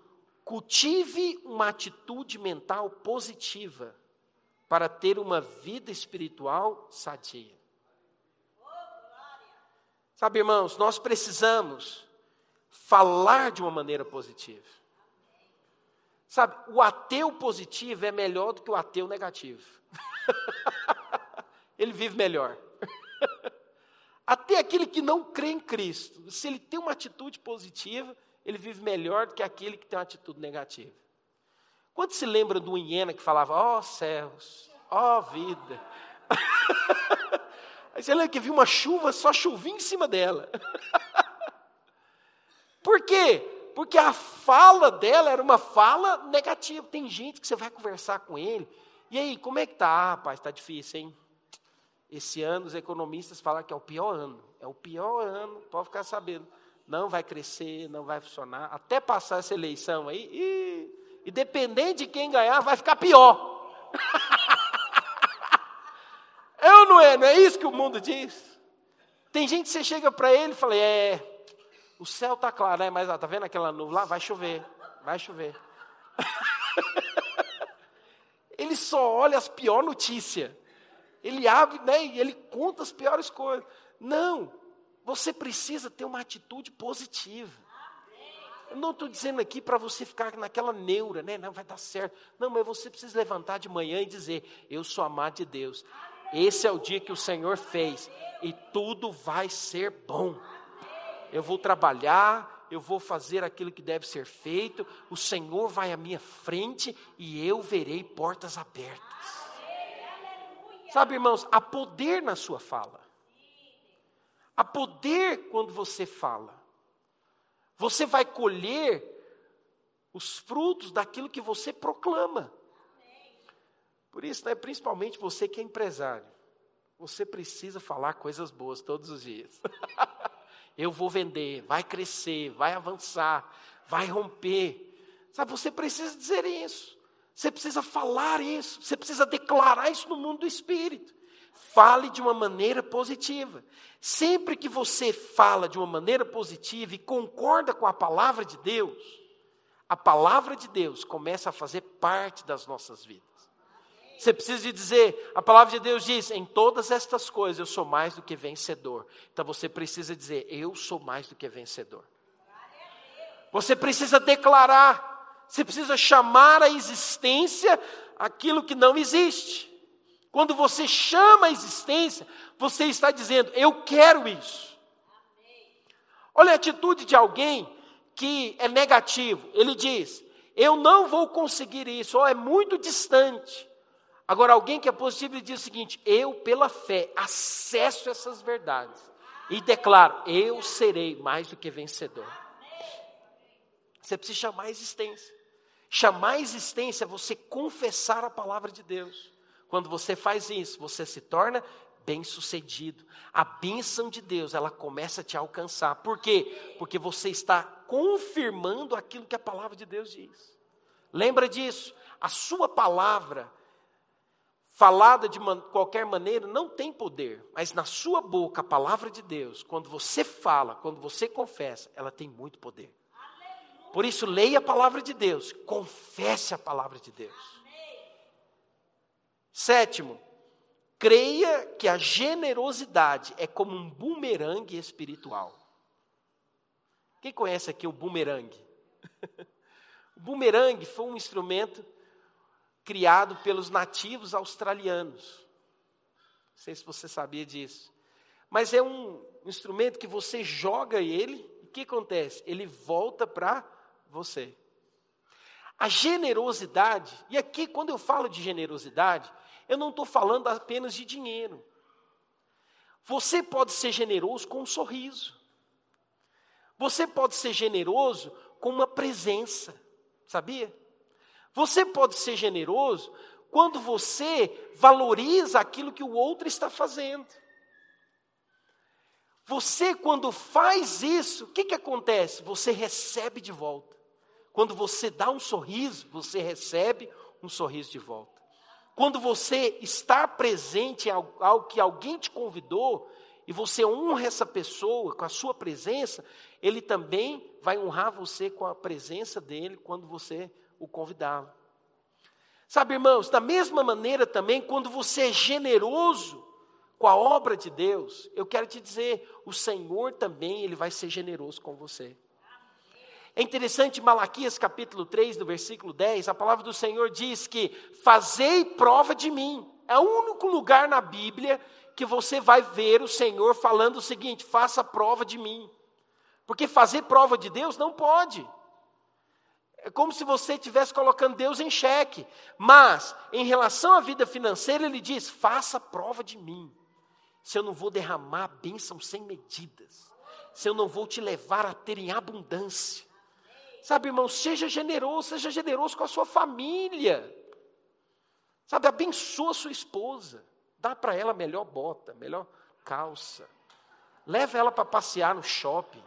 Speaker 2: cultive uma atitude mental positiva para ter uma vida espiritual sadia. Sabe, irmãos, nós precisamos falar de uma maneira positiva. Sabe, o ateu positivo é melhor do que o ateu negativo. ele vive melhor. Até aquele que não crê em Cristo, se ele tem uma atitude positiva, ele vive melhor do que aquele que tem uma atitude negativa. Quando se lembra uma hiena que falava, ó oh, céus, ó oh, vida. Aí você lembra que viu uma chuva, só chuvinha em cima dela. Por quê? Porque a fala dela era uma fala negativa. Tem gente que você vai conversar com ele. E aí, como é que tá? Ah, rapaz, está difícil, hein? Esse ano os economistas falam que é o pior ano. É o pior ano, pode ficar sabendo não vai crescer, não vai funcionar, até passar essa eleição aí, e, e dependendo de quem ganhar, vai ficar pior. Eu não é, não é isso que o mundo diz? Tem gente que você chega para ele e fala, é, o céu está claro, né? mas está vendo aquela nuvem lá? Vai chover, vai chover. ele só olha as piores notícias. Ele abre né, e ele conta as piores coisas. Não, você precisa ter uma atitude positiva. Eu não estou dizendo aqui para você ficar naquela neura, né? Não vai dar certo. Não, mas você precisa levantar de manhã e dizer: Eu sou amado de Deus. Esse é o dia que o Senhor fez e tudo vai ser bom. Eu vou trabalhar, eu vou fazer aquilo que deve ser feito. O Senhor vai à minha frente e eu verei portas abertas. Sabe, irmãos, há poder na sua fala. Há poder quando você fala. Você vai colher os frutos daquilo que você proclama. Por isso, né, principalmente você que é empresário, você precisa falar coisas boas todos os dias. Eu vou vender, vai crescer, vai avançar, vai romper. Sabe, você precisa dizer isso. Você precisa falar isso, você precisa declarar isso no mundo do espírito. Fale de uma maneira positiva. Sempre que você fala de uma maneira positiva e concorda com a palavra de Deus, a palavra de Deus começa a fazer parte das nossas vidas. Você precisa dizer, a palavra de Deus diz: em todas estas coisas eu sou mais do que vencedor. Então você precisa dizer: eu sou mais do que vencedor. Você precisa declarar, você precisa chamar à existência aquilo que não existe. Quando você chama a existência, você está dizendo: Eu quero isso. Olha a atitude de alguém que é negativo. Ele diz: Eu não vou conseguir isso, ou é muito distante. Agora, alguém que é positivo, diz o seguinte: Eu, pela fé, acesso essas verdades e declaro: Eu serei mais do que vencedor. Você precisa chamar a existência. Chamar a existência é você confessar a palavra de Deus. Quando você faz isso, você se torna bem-sucedido. A bênção de Deus, ela começa a te alcançar. Por quê? Porque você está confirmando aquilo que a palavra de Deus diz. Lembra disso? A sua palavra, falada de qualquer maneira, não tem poder, mas na sua boca, a palavra de Deus, quando você fala, quando você confessa, ela tem muito poder. Por isso, leia a palavra de Deus, confesse a palavra de Deus. Sétimo, creia que a generosidade é como um bumerangue espiritual. Quem conhece aqui o bumerangue? o bumerangue foi um instrumento criado pelos nativos australianos. Não sei se você sabia disso. Mas é um instrumento que você joga ele, e o que acontece? Ele volta para você. A generosidade, e aqui quando eu falo de generosidade, eu não estou falando apenas de dinheiro. Você pode ser generoso com um sorriso. Você pode ser generoso com uma presença, sabia? Você pode ser generoso quando você valoriza aquilo que o outro está fazendo. Você, quando faz isso, o que, que acontece? Você recebe de volta. Quando você dá um sorriso, você recebe um sorriso de volta. Quando você está presente algo que alguém te convidou, e você honra essa pessoa com a sua presença, ele também vai honrar você com a presença dele quando você o convidá-lo. Sabe, irmãos, da mesma maneira também, quando você é generoso com a obra de Deus, eu quero te dizer, o Senhor também ele vai ser generoso com você. É interessante, Malaquias capítulo 3, no versículo 10, a palavra do Senhor diz que fazei prova de mim. É o único lugar na Bíblia que você vai ver o Senhor falando o seguinte: faça prova de mim. Porque fazer prova de Deus não pode. É como se você estivesse colocando Deus em xeque. Mas, em relação à vida financeira, ele diz: faça prova de mim. Se eu não vou derramar bênção sem medidas. Se eu não vou te levar a ter em abundância. Sabe, irmão, seja generoso, seja generoso com a sua família. Sabe, abençoa a sua esposa. Dá para ela melhor bota, melhor calça. Leva ela para passear no shopping.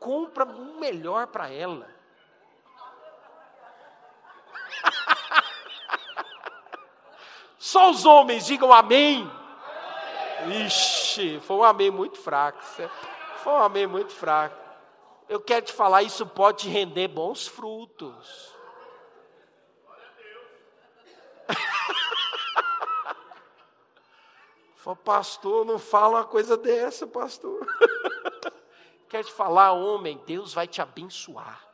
Speaker 2: Compra um melhor para ela. Só os homens digam amém. Ixi, foi um amém muito fraco. Foi um amém muito fraco. Eu quero te falar, isso pode te render bons frutos. Falei, pastor, não fala uma coisa dessa, pastor. Quer te falar, homem, Deus vai te abençoar.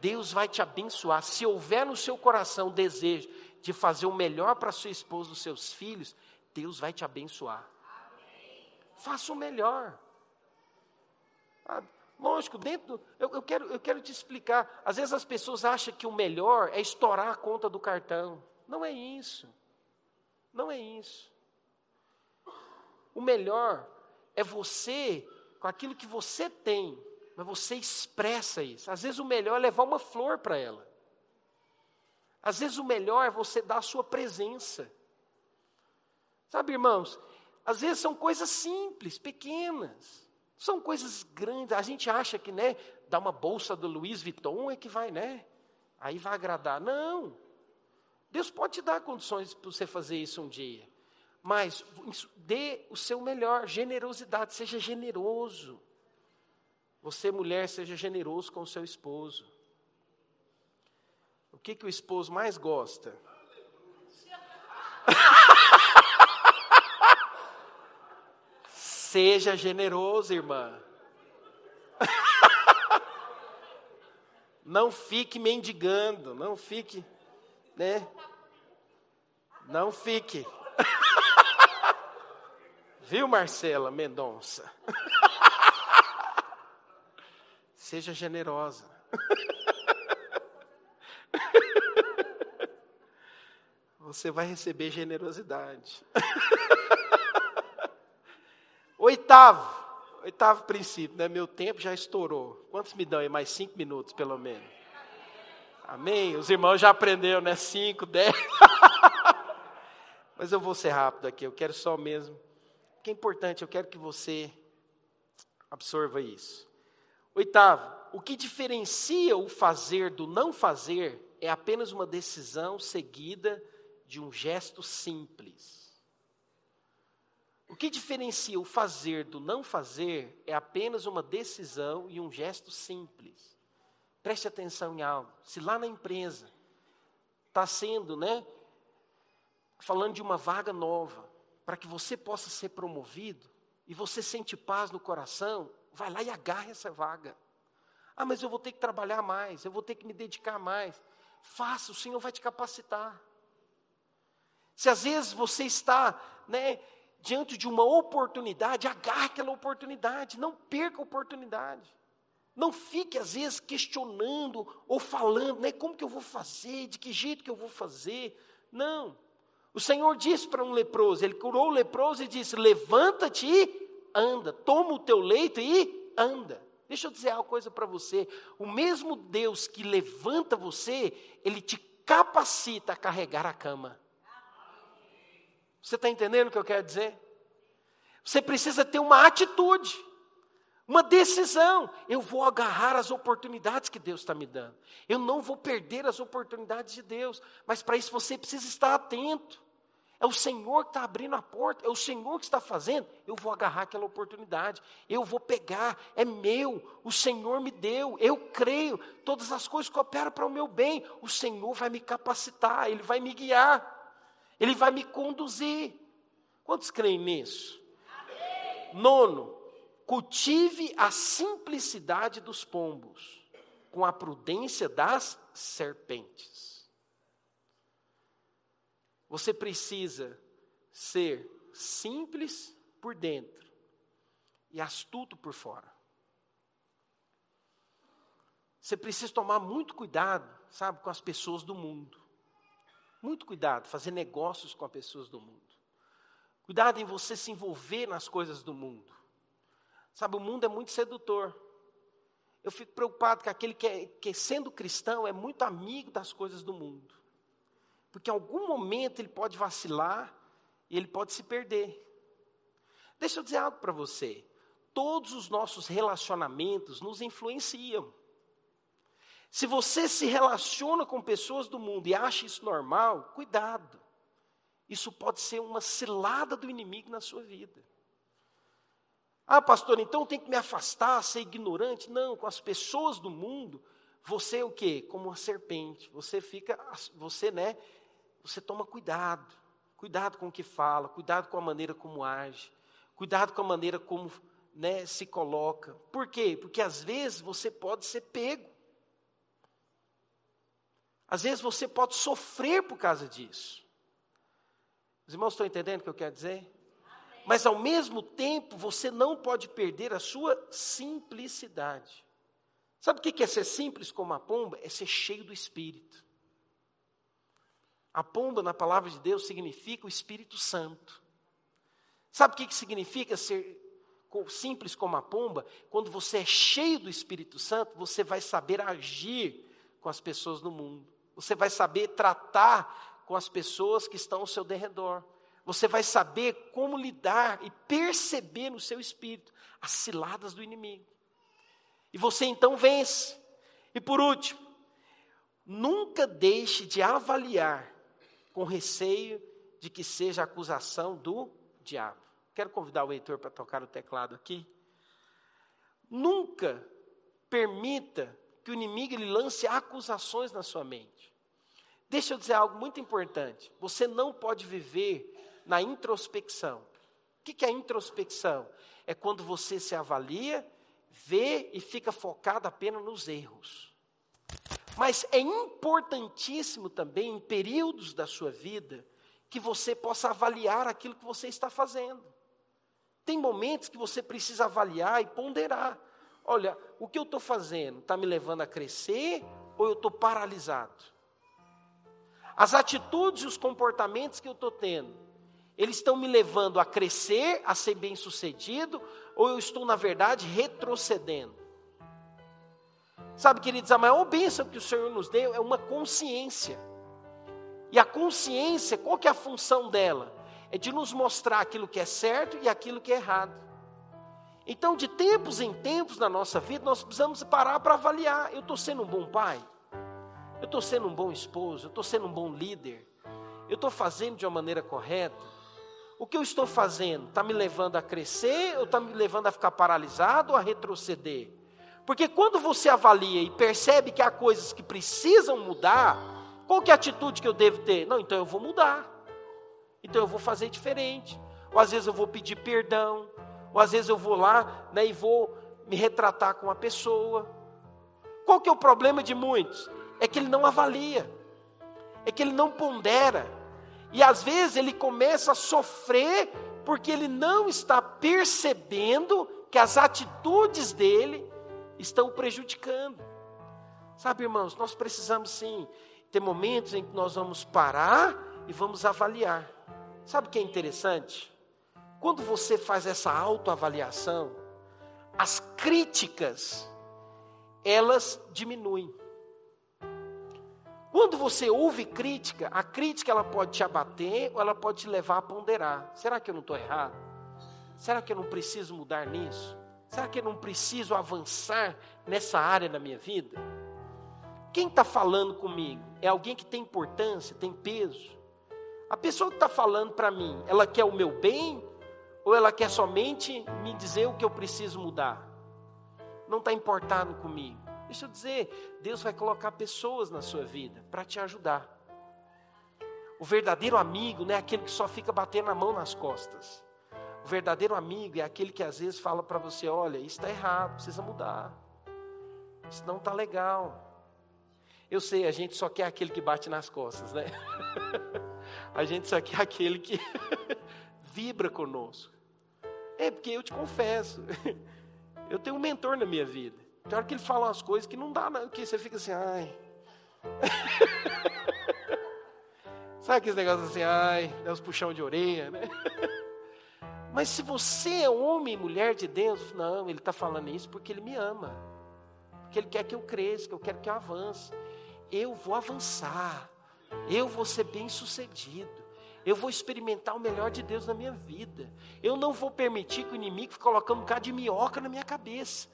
Speaker 2: Deus vai te abençoar. Se houver no seu coração desejo de fazer o melhor para sua esposa, os seus filhos, Deus vai te abençoar. Faça o melhor. Ah, lógico, dentro. Eu, eu, quero, eu quero te explicar. Às vezes as pessoas acham que o melhor é estourar a conta do cartão. Não é isso. Não é isso. O melhor é você, com aquilo que você tem, mas você expressa isso. Às vezes o melhor é levar uma flor para ela. Às vezes o melhor é você dar a sua presença. Sabe, irmãos, às vezes são coisas simples, pequenas. São coisas grandes. A gente acha que, né, dar uma bolsa do Louis Vuitton é que vai, né? Aí vai agradar. Não. Deus pode te dar condições para você fazer isso um dia. Mas dê o seu melhor, generosidade, seja generoso. Você, mulher, seja generoso com o seu esposo. O que, que o esposo mais gosta? seja generoso, irmã. Não fique mendigando, não fique, né? Não fique. Viu, Marcela Mendonça? Seja generosa. Você vai receber generosidade. Oitavo, oitavo princípio, né? Meu tempo já estourou. Quantos me dão aí? Mais cinco minutos, pelo menos. Amém? Os irmãos já aprenderam, né? 5, 10. Mas eu vou ser rápido aqui, eu quero só mesmo. O que é importante, eu quero que você absorva isso. Oitavo, o que diferencia o fazer do não fazer é apenas uma decisão seguida de um gesto simples. O que diferencia o fazer do não fazer é apenas uma decisão e um gesto simples. Preste atenção em algo. Se lá na empresa está sendo, né, falando de uma vaga nova, para que você possa ser promovido, e você sente paz no coração, vai lá e agarre essa vaga. Ah, mas eu vou ter que trabalhar mais, eu vou ter que me dedicar mais. Faça, o Senhor vai te capacitar. Se às vezes você está, né, diante de uma oportunidade, agarre aquela oportunidade, não perca a oportunidade. Não fique, às vezes, questionando ou falando, né, como que eu vou fazer, de que jeito que eu vou fazer. Não. O Senhor disse para um leproso, ele curou o leproso e disse: Levanta-te e anda, toma o teu leito e anda. Deixa eu dizer uma coisa para você: o mesmo Deus que levanta você, ele te capacita a carregar a cama. Você está entendendo o que eu quero dizer? Você precisa ter uma atitude, uma decisão. Eu vou agarrar as oportunidades que Deus está me dando. Eu não vou perder as oportunidades de Deus. Mas para isso você precisa estar atento. É o Senhor que está abrindo a porta, é o Senhor que está fazendo. Eu vou agarrar aquela oportunidade, eu vou pegar, é meu, o Senhor me deu, eu creio, todas as coisas cooperam para o meu bem. O Senhor vai me capacitar, Ele vai me guiar. Ele vai me conduzir. Quantos creem nisso? Amém. Nono, cultive a simplicidade dos pombos, com a prudência das serpentes. Você precisa ser simples por dentro e astuto por fora. Você precisa tomar muito cuidado, sabe, com as pessoas do mundo. Muito cuidado, fazer negócios com as pessoas do mundo. Cuidado em você se envolver nas coisas do mundo. Sabe, o mundo é muito sedutor. Eu fico preocupado com aquele que, é, que, sendo cristão, é muito amigo das coisas do mundo. Porque em algum momento ele pode vacilar e ele pode se perder. Deixa eu dizer algo para você. Todos os nossos relacionamentos nos influenciam. Se você se relaciona com pessoas do mundo e acha isso normal, cuidado. Isso pode ser uma cilada do inimigo na sua vida. Ah, pastor, então tem que me afastar, ser ignorante? Não, com as pessoas do mundo, você é o quê? Como uma serpente. Você fica, você, né? Você toma cuidado. Cuidado com o que fala, cuidado com a maneira como age, cuidado com a maneira como né, se coloca. Por quê? Porque às vezes você pode ser pego. Às vezes você pode sofrer por causa disso. Os irmãos estão entendendo o que eu quero dizer? Mas ao mesmo tempo, você não pode perder a sua simplicidade. Sabe o que é ser simples como a pomba? É ser cheio do Espírito. A pomba, na palavra de Deus, significa o Espírito Santo. Sabe o que significa ser simples como a pomba? Quando você é cheio do Espírito Santo, você vai saber agir com as pessoas no mundo. Você vai saber tratar com as pessoas que estão ao seu derredor. Você vai saber como lidar e perceber no seu espírito as ciladas do inimigo. E você então vence. E por último, nunca deixe de avaliar com receio de que seja acusação do diabo. Quero convidar o Heitor para tocar o teclado aqui. Nunca permita que o inimigo ele lance acusações na sua mente. Deixa eu dizer algo muito importante. Você não pode viver na introspecção. O que é introspecção? É quando você se avalia, vê e fica focado apenas nos erros. Mas é importantíssimo também, em períodos da sua vida, que você possa avaliar aquilo que você está fazendo. Tem momentos que você precisa avaliar e ponderar. Olha, o que eu estou fazendo está me levando a crescer ou eu estou paralisado? As atitudes e os comportamentos que eu estou tendo, eles estão me levando a crescer, a ser bem-sucedido, ou eu estou, na verdade, retrocedendo? Sabe, queridos, a maior bênção que o Senhor nos deu é uma consciência. E a consciência, qual que é a função dela? É de nos mostrar aquilo que é certo e aquilo que é errado. Então, de tempos em tempos na nossa vida, nós precisamos parar para avaliar: eu estou sendo um bom pai? Eu estou sendo um bom esposo? Eu estou sendo um bom líder? Eu estou fazendo de uma maneira correta? O que eu estou fazendo está me levando a crescer ou está me levando a ficar paralisado ou a retroceder? Porque quando você avalia e percebe que há coisas que precisam mudar, qual que é a atitude que eu devo ter? Não, então eu vou mudar. Então eu vou fazer diferente. Ou às vezes eu vou pedir perdão, ou às vezes eu vou lá né, e vou me retratar com a pessoa. Qual que é o problema de muitos? É que ele não avalia, é que ele não pondera. E às vezes ele começa a sofrer porque ele não está percebendo que as atitudes dele estão prejudicando. Sabe, irmãos, nós precisamos sim ter momentos em que nós vamos parar e vamos avaliar. Sabe o que é interessante? Quando você faz essa autoavaliação, as críticas elas diminuem. Quando você ouve crítica, a crítica ela pode te abater ou ela pode te levar a ponderar. Será que eu não estou errado? Será que eu não preciso mudar nisso? Será que eu não preciso avançar nessa área da minha vida? Quem está falando comigo é alguém que tem importância, tem peso? A pessoa que está falando para mim, ela quer o meu bem ou ela quer somente me dizer o que eu preciso mudar? Não está importado comigo. Deixa eu dizer, Deus vai colocar pessoas na sua vida para te ajudar. O verdadeiro amigo não é aquele que só fica batendo a mão nas costas. O verdadeiro amigo é aquele que às vezes fala para você: olha, isso está errado, precisa mudar. Isso não está legal. Eu sei, a gente só quer aquele que bate nas costas, né? a gente só quer aquele que vibra conosco. É, porque eu te confesso, eu tenho um mentor na minha vida. Tem hora que ele fala umas coisas que não dá, não, que você fica assim, ai. Sabe aqueles negócios assim, ai, dá uns puxão de orelha, né? Mas se você é homem e mulher de Deus, não, ele está falando isso porque ele me ama. Porque ele quer que eu cresça, eu quero que eu avance. Eu vou avançar. Eu vou ser bem sucedido. Eu vou experimentar o melhor de Deus na minha vida. Eu não vou permitir que o inimigo fique colocando um bocado de minhoca na minha cabeça.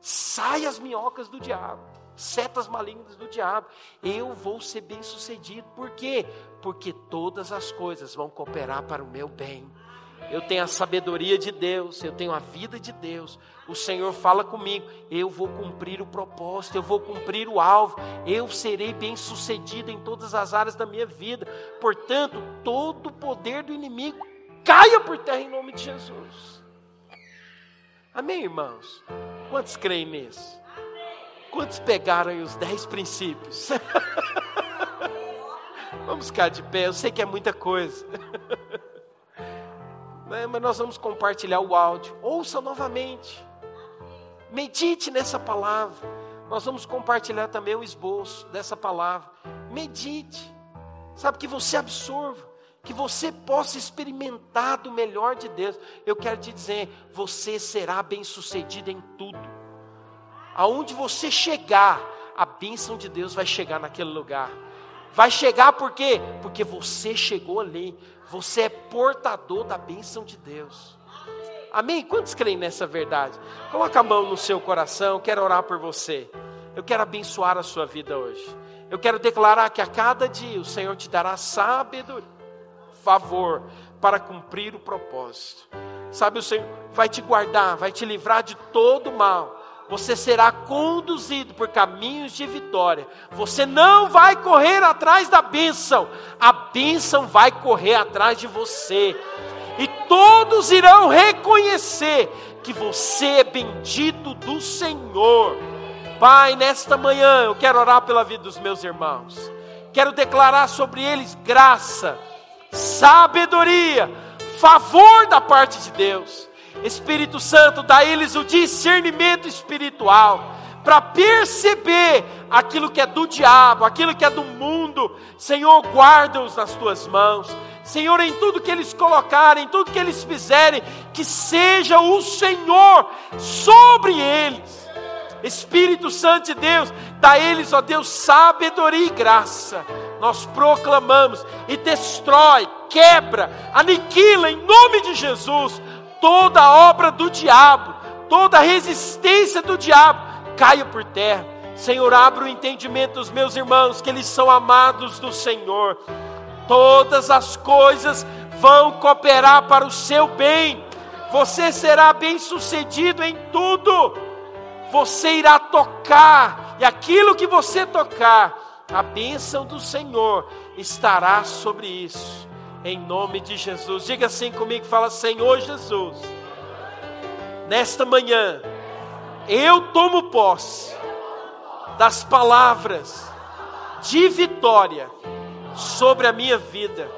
Speaker 2: Sai as minhocas do diabo, setas malignas do diabo. Eu vou ser bem sucedido. Por quê? Porque todas as coisas vão cooperar para o meu bem eu tenho a sabedoria de Deus, eu tenho a vida de Deus. O Senhor fala comigo, eu vou cumprir o propósito, eu vou cumprir o alvo, eu serei bem-sucedido em todas as áreas da minha vida. Portanto, todo o poder do inimigo caia por terra em nome de Jesus. Amém, irmãos? Quantos creem nisso? Quantos pegaram os dez princípios? Vamos ficar de pé, eu sei que é muita coisa. né? mas nós vamos compartilhar o áudio. Ouça novamente. Medite nessa palavra. Nós vamos compartilhar também o esboço dessa palavra. Medite. Sabe que você absorva, que você possa experimentar do melhor de Deus. Eu quero te dizer, você será bem-sucedido em tudo. Aonde você chegar, a bênção de Deus vai chegar naquele lugar. Vai chegar por quê? Porque você chegou ali. Você é portador da bênção de Deus. Amém? Quantos creem nessa verdade? Coloca a mão no seu coração, quero orar por você. Eu quero abençoar a sua vida hoje. Eu quero declarar que a cada dia o Senhor te dará sabedoria, favor para cumprir o propósito. Sabe, o Senhor vai te guardar, vai te livrar de todo mal você será conduzido por caminhos de vitória. Você não vai correr atrás da bênção, a bênção vai correr atrás de você. E todos irão reconhecer que você é bendito do Senhor. Pai, nesta manhã eu quero orar pela vida dos meus irmãos. Quero declarar sobre eles graça, sabedoria, favor da parte de Deus Espírito Santo, dá eles o discernimento espiritual para perceber aquilo que é do diabo, aquilo que é do mundo. Senhor, guarda-os nas tuas mãos. Senhor, em tudo que eles colocarem, em tudo que eles fizerem, que seja o Senhor sobre eles. Espírito Santo de Deus, dá a eles, ó Deus, sabedoria e graça. Nós proclamamos e destrói, quebra, aniquila em nome de Jesus toda obra do diabo, toda resistência do diabo, caia por terra. Senhor, abra o entendimento dos meus irmãos, que eles são amados do Senhor. Todas as coisas vão cooperar para o seu bem. Você será bem sucedido em tudo você irá tocar, e aquilo que você tocar, a bênção do Senhor estará sobre isso, em nome de Jesus. Diga assim comigo: fala, Senhor Jesus, nesta manhã, eu tomo posse das palavras de vitória sobre a minha vida.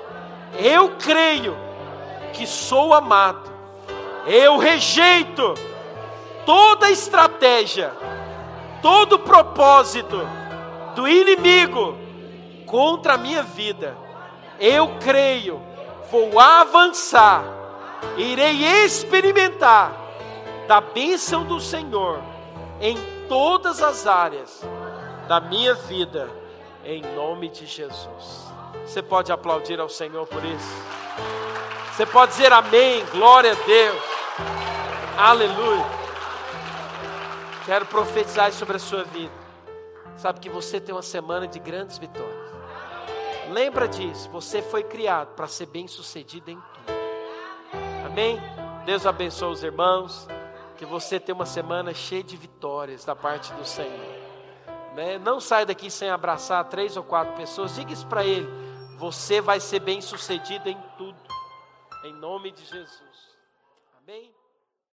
Speaker 2: Eu creio que sou amado, eu rejeito toda estratégia, todo propósito do inimigo contra a minha vida, eu creio, vou avançar, irei experimentar da bênção do Senhor em todas as áreas da minha vida, em nome de Jesus. Você pode aplaudir ao Senhor por isso? Você pode dizer amém, glória a Deus, aleluia. Quero profetizar sobre a sua vida. Sabe que você tem uma semana de grandes vitórias. Lembra disso, você foi criado para ser bem-sucedido em tudo. Amém? Deus abençoe os irmãos. Que você tenha uma semana cheia de vitórias da parte do Senhor. Né? Não saia daqui sem abraçar três ou quatro pessoas. Diga isso para ele. Você vai ser bem-sucedido em tudo. Em nome de Jesus. Amém?